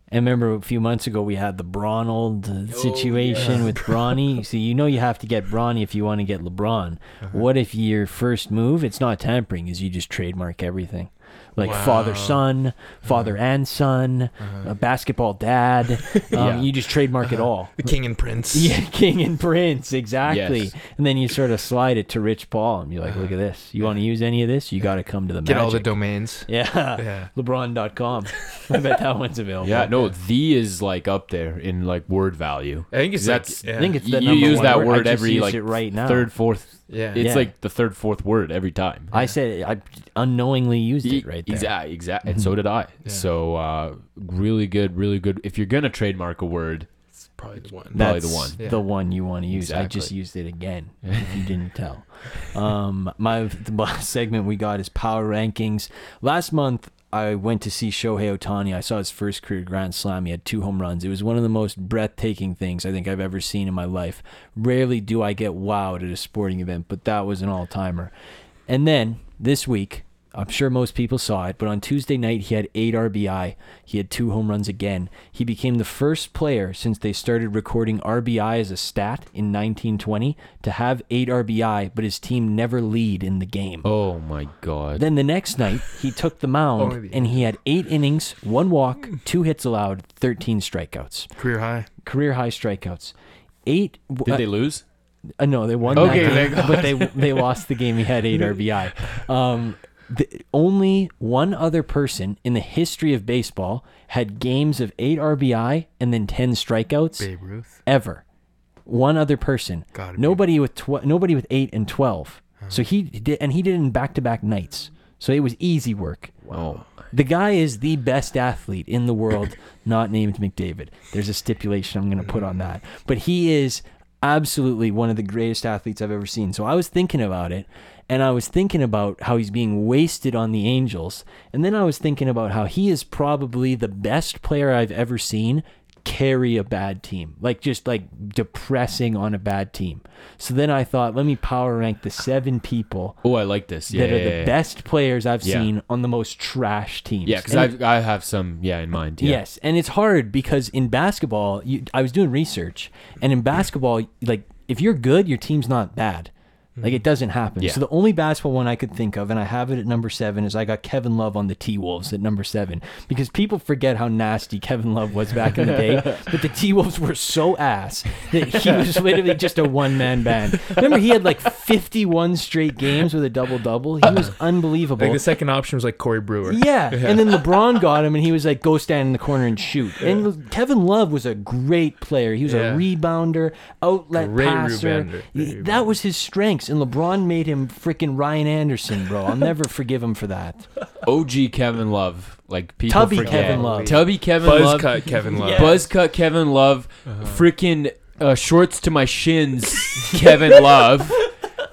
And remember a few months ago we had the Bronald uh, situation with Bronny. So you know you have to get Bronny if you want to get LeBron. What if your first move, it's not tampering, is you just trademark everything. Like father son, father and son, uh, basketball dad. Um, Yeah. You just trademark it all. The king and prince. Yeah, King and Prince, exactly. Yes. And then you sort of slide it to Rich Paul and be like, look at this. You want to use any of this? You got to come to the Get all the domains. Yeah. Yeah. LeBron.com. I bet that one's available. Yeah, no, the is like up there in like word value. I think it's That's like, yeah. I think it's the you number use one that word. Word every like right now. third, fourth. Yeah. It's Yeah. like the third, fourth word every time. I said I unknowingly used it right there. Exactly, exactly. And so did I. So uh, really good, really good. If you're gonna trademark a word, It's probably the one. Probably That's the one. Yeah. the one you want to use. I just Exactly. used it again. If you didn't tell, um, my the segment we got is power rankings. Last month I went to see Shohei Ohtani. I saw his first career Grand Slam. He had two home runs. It was one of the most breathtaking things I think I've ever seen in my life. Rarely do I get wowed at a sporting event, but that was an all timer. And then this week, I'm sure most people saw it, but on Tuesday night he had eight RBI. He had two home runs again. He became the first player since they started recording RBI as a stat in 1920 to have eight RBI, but his team never lead in the game. Oh my god. Then the next night, he took the mound Only the and he had eight innings, one walk, two hits allowed, 13 strikeouts. Career high. Career high strikeouts. Eight. Did uh, they lose? uh, no, they won Okay, that game, but they they lost the game. He had eight RBI. Um, the, only one other person in the history of baseball had games of eight RBI and then ten strikeouts Babe Ruth. ever. One other person. Gotta be. Nobody with tw- nobody with eight and twelve. So he did, and he did it in back to back nights. So it was easy work. Wow. The guy is the best athlete in the world, not named McDavid. There's a stipulation I'm going to put on that. Mm. But he is absolutely one of the greatest athletes I've ever seen. So I was thinking about it, and I was thinking about how he's being wasted on the Angels. And then I was thinking about how he is probably the best player I've ever seen carry a bad team. Like just like depressing on a bad team. So then I thought, let me power rank the seven people Oh, I like this. Yeah, that are yeah, the yeah. best players I've seen on the most trash teams. Yeah, because I I have some yeah in mind. Yeah. Yes, and it's hard because in basketball, you, I was doing research, and in basketball, like if you're good, your team's not bad. Like it mm-hmm. doesn't happen. Yeah. So the only basketball one I could think of, and I have it at number seven, is I got Kevin Love on the T Wolves at number seven because people forget how nasty Kevin Love was back in the day. but the T Wolves were so ass that he was literally just a one man band. Remember, he had like 51 straight games with a double double. He was unbelievable. Like the second option was like Corey Brewer. Yeah. And then LeBron got him and he was like, go stand in the corner and shoot. And Kevin Love was a great player. He was Yeah. a rebounder, outlet Great passer. rebounder. That was his strengths. And LeBron made him freaking Ryan Anderson, bro. I'll never forgive him for that. OG Kevin Love. Like people Tubby forget. Kevin Love. Tubby Kevin Buzz Love. cut Kevin Love. Yeah. Buzz cut Kevin Love. Uh-huh. Freaking uh, shorts to my shins. Kevin Love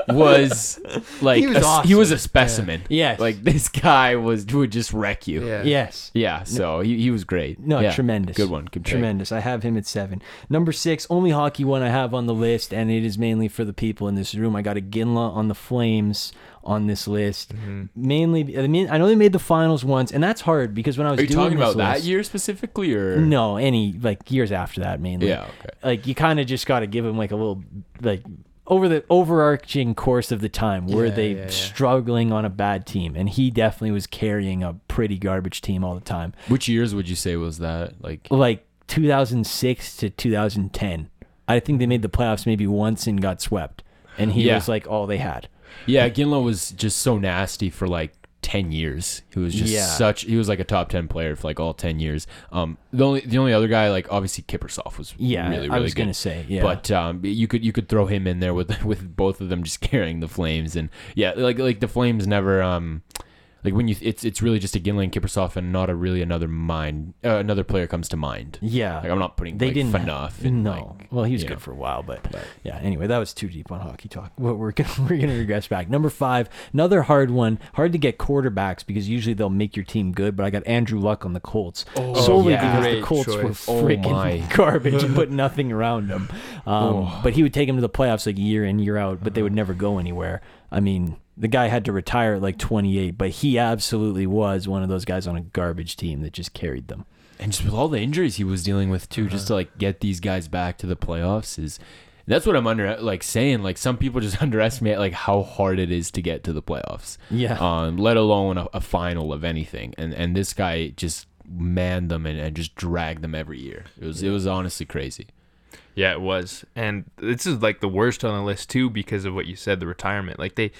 was like He was a, he awesome. was a specimen. Yes. Like this guy was would just wreck you. Yeah. Yes. Yeah, so he, he was great. No, Yeah, tremendous. Good one. Good pick. Tremendous. I have him at seven. Number six, only hockey one I have on the list, and it is mainly for the people in this room. I got Iginla on the Flames on this list. Mm-hmm. Mainly, I mean, I know they made the finals once, and that's hard because when I was Are you doing talking this about that list- year specifically or No, any like years after that mainly. Yeah, okay. Like you kind of just got to give him like a little like over the overarching course of the time were Yeah, they yeah, yeah. struggling on a bad team and he definitely was carrying a pretty garbage team all the time. Which years would you say was that? Like Like 2006 to 2010. I think they made the playoffs maybe once and got swept. And he was like all they had. Yeah, Iginla was just so nasty for like ten years. He was just Yeah. such. He was like a top ten player for like all ten years. Um, the only the only other guy like obviously Kiprusoff was Yeah, really really I was good. gonna say yeah. But um, you could you could throw him in there with with both of them just carrying the Flames and yeah, like like the Flames never um. Like when you, it's it's really just Iginla and Kiprusoff and not a really another mind, uh, another player comes to mind. yeah, Like I'm not putting they like, didn't enough. and no. like, well, he was good know. for a while, but, But- yeah. Anyway, that was too deep on hockey talk. Well, we're gonna we're gonna regress back. Number five, another hard one. Hard to get quarterbacks because usually they'll make your team good. But I got Andrew Luck on the Colts solely yeah. because the Colts choice. were Oh freaking my. garbage and put nothing around them. Um, But he would take them to the playoffs like year in year out, but they would never go anywhere. I mean. The guy had to retire at like 28, but he absolutely was one of those guys on a garbage team that just carried them. and just with all the injuries he was dealing with too, just to like get these guys back to the playoffs is that's what I'm under like saying. Like some people just underestimate like how hard it is to get to the playoffs. Yeah. Um, let alone a, a final of anything. And and this guy just manned them and, and just dragged them every year. It was it was honestly crazy. Yeah, it was. And this is like the worst on the list too because of what you said, the retirement. Like they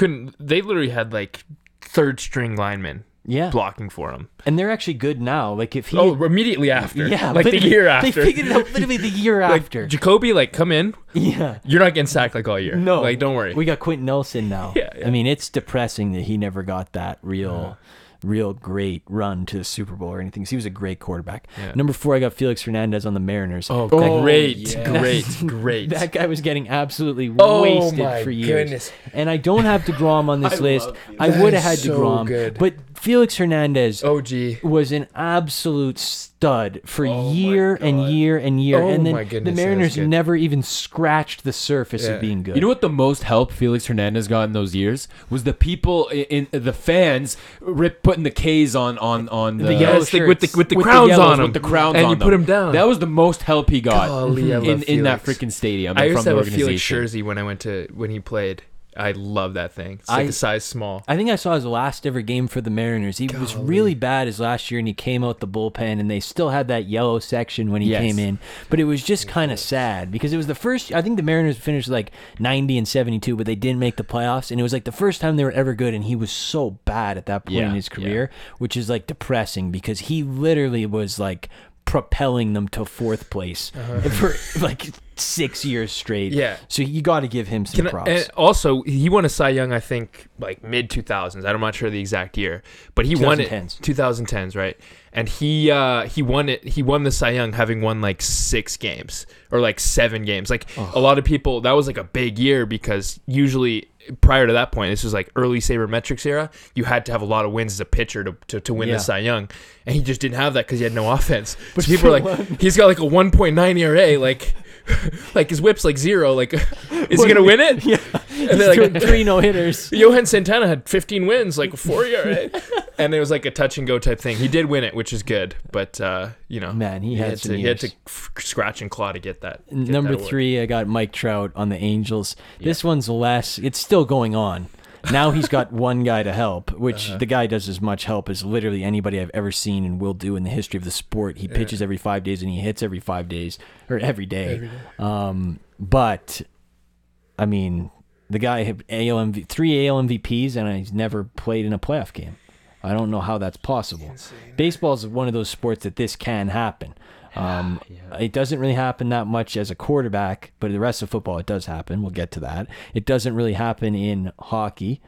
couldn't they literally had like third string linemen Yeah. blocking for him. And they're actually good now. Like if he Oh, immediately after. Yeah, Like the year They after. figured it out literally the year like after. Jacoby, like come in. yeah. You're not getting sacked like all year. No. Like don't worry. We got Quenton Nelson now. Yeah, yeah. I mean, it's depressing that he never got that real uh-huh. Real great run to the Super Bowl or anything. 'cause he was a great quarterback. Yeah. Number four, I got Felix Hernandez on the Mariners. Oh, Oh, great, yeah. great, great. That guy was getting absolutely Oh wasted for years. goodness. And I don't have to DeGrom on this I list. I would have is had so DeGrom, good. but Felix Hernandez OG. was an absolute stud for Oh year and year and year. Oh and then my goodness, the Mariners never even scratched the surface Yeah. of being good. You know what the most help Felix Hernandez got in those years was the people in, in the fans rip putting the K's on on on the, The yellow Yes, like with the with the with crowns yellows, on them, with the crowns and on you them. put him down. That was the most help he got Golly, I in, in that freaking stadium I and used from to the have a Felix jersey when I went to when he played. I love that thing. It's like I- a size small. I think I saw his last ever game for the Mariners. He was really bad his last year, and he came out the bullpen, and they still had that yellow section when he Yes. came in. But it was just kind of sad because it was the first. I think the Mariners finished like ninety and seventy-two, but they didn't make the playoffs, and it was like the first time they were ever good. And he was so bad at that point Yeah, in his yeah. career, which is like depressing because he literally was like propelling them to fourth place for like six years straight. Uh-huh. Yeah. So you got to give him some Can I- props. and also, he won a Cy Young, I think, like mid 2000s. I'm not sure the exact year, but he won it 2010s. 2010s, right? And he uh, he won it. He won the Cy Young having won like six games or like seven games. Like a lot of people, that was like a big year because usually prior to that point, this was like early sabermetrics era. You had to have a lot of wins as a pitcher to to, to win Yeah. the Cy Young, and he just didn't have that because he had no offense. so people are like, he's got like a 1.9 ERA, like. Like his whip's like zero. Like, is he gonna win it? yeah, And they're like, three no hitters. Johan Santana had 15 wins, like four ERA, and it was like a touch and go type thing. He did win it, which is good, but uh, you know, Man, he had had to he had to scratch and claw to get that. get Number that three, I got Mike Trout on the Angels. This one's less. It's still going on. Now he's got one guy to help, which Uh-huh. the guy does as much help as literally anybody I've ever seen and will do in the history of the sport. He pitches every five days and he hits every five days or every day. Um, but I mean, the guy had AL MV, three AL MVPs and he's never played in a playoff game. I don't know how that's possible. Baseball is one of those sports that this can happen. Um, It doesn't really happen that much as a quarterback, but the rest of football it does happen. We'll get to that. It doesn't really happen in hockey.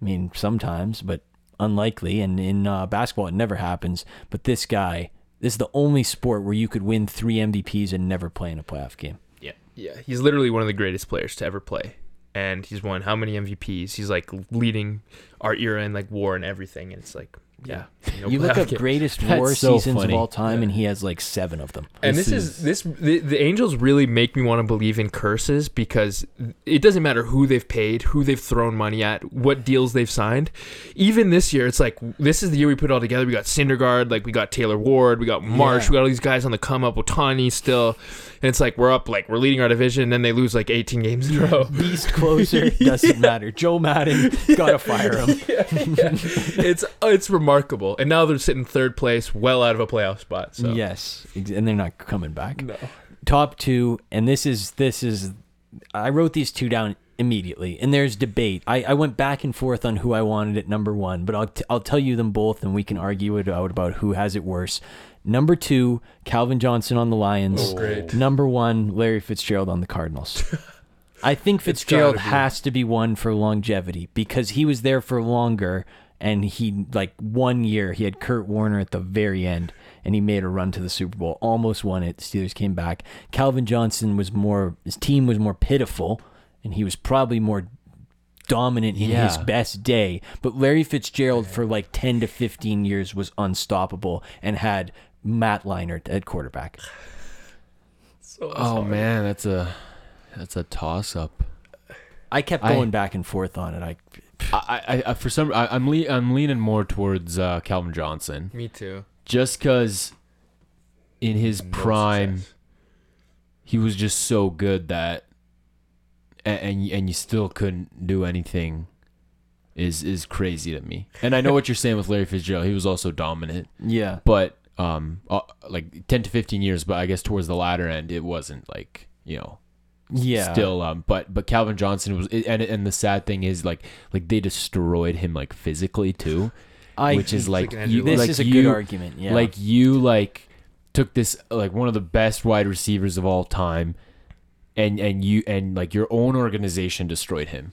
I mean, sometimes, but unlikely. And in uh, basketball, it never happens. But this guy, this is the only sport where you could win three MVPs and never play in a playoff game. Yeah, yeah, he's literally one of the greatest players to ever play, and he's won how many MVPs? He's like leading our era in like WAR and everything, and it's like, yeah, no you look playoff up game. greatest war so seasons funny. of all time, and he has like seven of them. And This this, is, this the, the Angels really make me want to believe in curses because it doesn't matter who they've paid, who they've thrown money at, what deals they've signed. Even this year, it's like this is the year we put it all together. We got Syndergaard, like we got Taylor Ward, we got Marsh, Yeah. we got all these guys on the come up. Ohtani still, and it's like we're up, like we're leading our division, and then they lose like 18 games in a row. Beast closer doesn't matter. Joe Maddon gotta fire him. it's it's remarkable, and now they're sitting third place, well out of a playoff spot. So Yes, and they're not coming back. no. Top two, and this is this is. I wrote these two down immediately, and there's debate. I, I went back and forth on who I wanted at number one, but I'll t- I'll tell you them both, and we can argue it out about who has it worse. Number two, Calvin Johnson on the Lions. Oh, great. Number one, Larry Fitzgerald on the Cardinals. I think Fitzgerald has to be one for longevity because he was there for longer and he like one year he had Kurt Warner at the very end and he made a run to the Super Bowl, almost won it. The Steelers came back. Calvin Johnson was more his team was more pitiful and he was probably more dominant in his best day. But Larry Fitzgerald for like 10 to 15 years was unstoppable and had Matt Leinart at quarterback. So Oh sorry. man, that's a that's a toss up. I kept I- going back and forth on it. I I, I, I for some I, I'm le- I'm leaning more towards uh, Calvin Johnson Me too. just because in his No prime success. he was just so good that and and, and you still couldn't do anything is is crazy to me. And I know what you're saying with Larry Fitzgerald. He was also dominant, yeah. but um uh, like 10 to 15 years, but I guess towards the latter end it wasn't like, you know, Yeah. still um but but Calvin Johnson was and and the sad thing is like like they destroyed him like physically too I which is like like, you this like is a you, good argument. Yeah. like you like took this like one of the best wide receivers of all time and and you and like your own organization destroyed him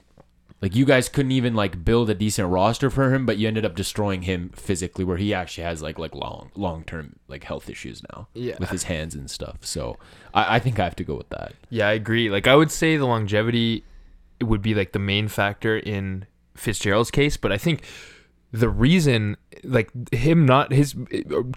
Like you guys couldn't even like build a decent roster for him, but you ended up destroying him physically, where he actually has like like long long term like health issues now Yeah. with his hands and stuff. So I, I think I have to go with that. Yeah, I agree. Like I would say the longevity would be like the main factor in Fitzgerald's case, but I think the reason like him not his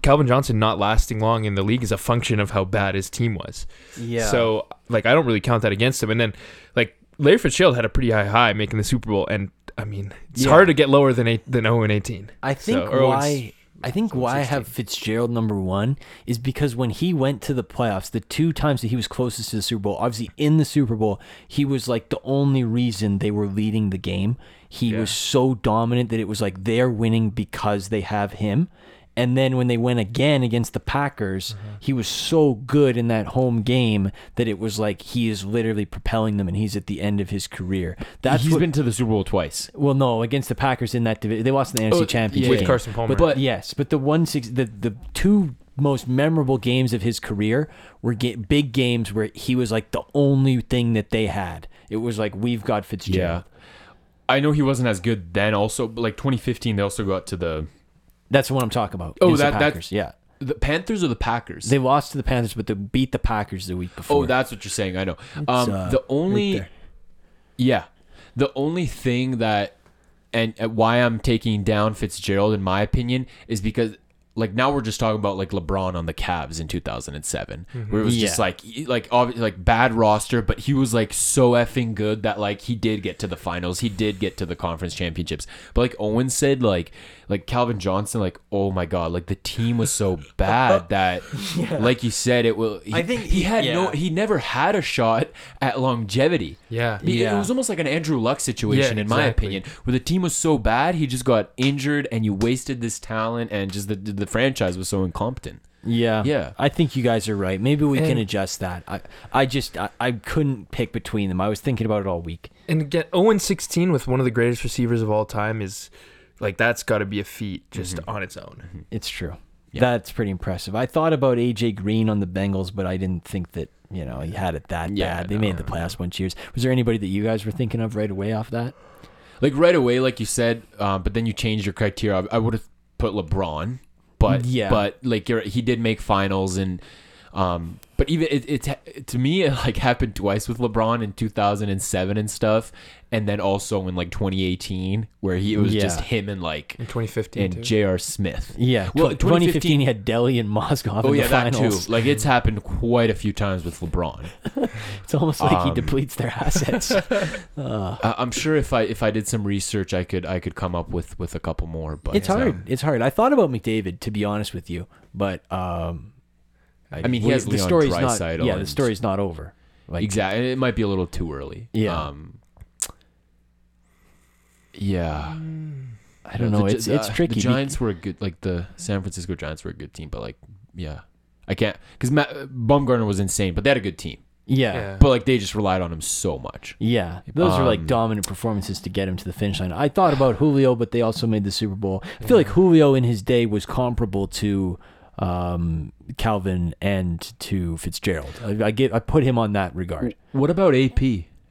Calvin Johnson not lasting long in the league is a function of how bad his team was. Yeah. So like I don't really count that against him. And then like Larry Fitzgerald had a pretty high high making the Super Bowl, and I mean it's Yeah. hard to get lower than eight than zero and eighteen. Oh I think So- why I think why I have Fitzgerald number one is because when he went to the playoffs, the two times that he was closest to the Super Bowl, obviously in the Super Bowl, he was like the only reason they were leading the game. He Yeah. was so dominant that it was like they're winning because they have him. And then when they went again against the Packers, Mm-hmm. he was so good in that home game that it was like he is literally propelling them and he's at the end of his career. That's He's what, been to the Super Bowl twice. well, no, against the Packers in that division, they lost in the NFC Oh, Championship with. Carson Palmer. But, but yes, but the one six, the the two most memorable games of his career were big games where he was like the only thing that they had. It was like we've got Fitzgerald. I know he wasn't as good then. Also, but like 2015, they also got to the That's what I'm talking about. Oh, against the that- that- Packers. yeah. the Panthers or the Packers. They lost to the Panthers, but they beat the Packers the week before. oh, that's what you're saying. I know. Um, uh, the only there. Yeah. The only thing that and uh, why I'm taking down Fitzgerald in my opinion is because like now we're just talking about like LeBron on the Cavs in 2007 where it was just like like obviously like bad roster but he was like so effing good that like he did get to the finals he did get to the conference championships but like Owen said like like Calvin Johnson like oh my god like the team was so bad that like you said it will he, I think- he had no he never had a shot at longevity Yeah. Be- Yeah. It was almost like an Andrew Luck situation, Yeah, in my opinion, where the team was so bad, he just got injured, and you wasted this talent, and just the the franchise was so incompetent. Yeah. Yeah. I think you guys are right. Maybe we can adjust that. I, I just, I, I couldn't pick between them. I was thinking about it all week. And get 0 16 with one of the greatest receivers of all time is like that's got to be a feat just on its own. It's true. Yeah. That's pretty impressive. I thought about AJ Green on the Bengals, but I didn't think that you know he had it that Yeah, bad. They no, made the no. playoffs once years. Was there anybody that you guys were thinking of right away off that? Like right away, like you said, um, but then you changed your criteria. I, I would have put LeBron, but Yeah. but like you're, he did make finals, and um, but even it, it to me it like happened twice with LeBron in 2007 and stuff, and then also in like 2018 where he it was just him and like In 2015 and too. J.R. Smith. Yeah. Well, Well, 2015, he had Delly and Mozgov Oh in yeah, the that too. Like it's happened quite a few times with LeBron. It's almost like he Um, depletes their assets. uh, I- I'm sure if I if I did some research, I could I could come up with with a couple more. But it's um, hard. It's hard. I thought about McDavid to be honest with you, but um, I mean, he we- has the Leon story's not. Draisaitl Yeah, the story's not over. Like exactly. It might be a little too early. Yeah. Um, yeah. I don't know. Gi- It's it's the- tricky. The Giants were a good, like the San Francisco Giants were a good team, but like, yeah, I can't because Bumgarner was insane, but they had a good team, yeah. Yeah. but like they just relied on him so much. Yeah, those are like Um, dominant performances to get him to the finish line. I thought about Julio, but they also made the Super Bowl. I feel like Julio in his day was comparable to um, Calvin and to Fitzgerald. I, I get, I put him on that regard. What about AP,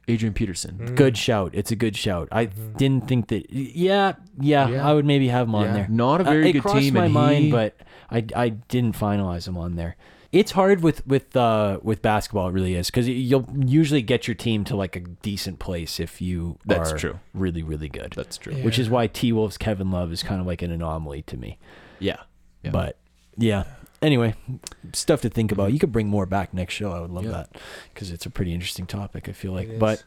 Adrian Peterson? Mm. Good shout. It's a good shout. I didn't think that. Yeah, yeah, Yeah. I would maybe have him on Yeah. there. Not a Uh, very it good crossed team. my and mind, he- but I, I didn't finalize him on there. It's hard with with uh, with basketball. It really is because you'll usually get your team to like a decent place if you That's are true. really really good. that's true. Yeah. Which is why T Wolves Kevin Love is kind of like an anomaly to me. Yeah. Yeah. But yeah. Anyway, stuff to think about. You could bring more back next show. I would love Yeah. that because it's a pretty interesting topic. I feel like, but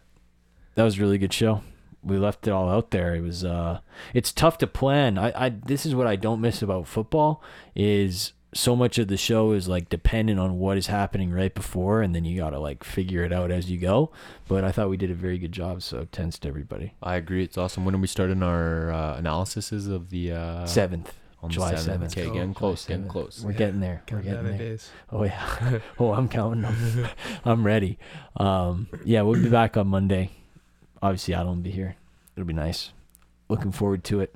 that was a really good show. We left it all out there. It was uh it's tough to plan. I, I this is what I don't miss about football is so much of the show is like dependent on what is happening right before and then you got to like figure it out as you go. But I thought we did a very good job, so thanks to everybody. I agree. It's awesome. When are we starting our uh, analysis of the uh, 7th. On July the 7th? 7th. Okay, Oh, getting July close. Getting 7th. close. We're Yeah. getting there. We're Count getting down there. days. Oh yeah. oh, I'm counting them. I'm ready. Um, yeah, we'll be back on Monday. Obviously, I don't be here. It'll be nice. Looking forward to it.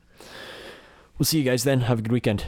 We'll see you guys then. Have a good weekend.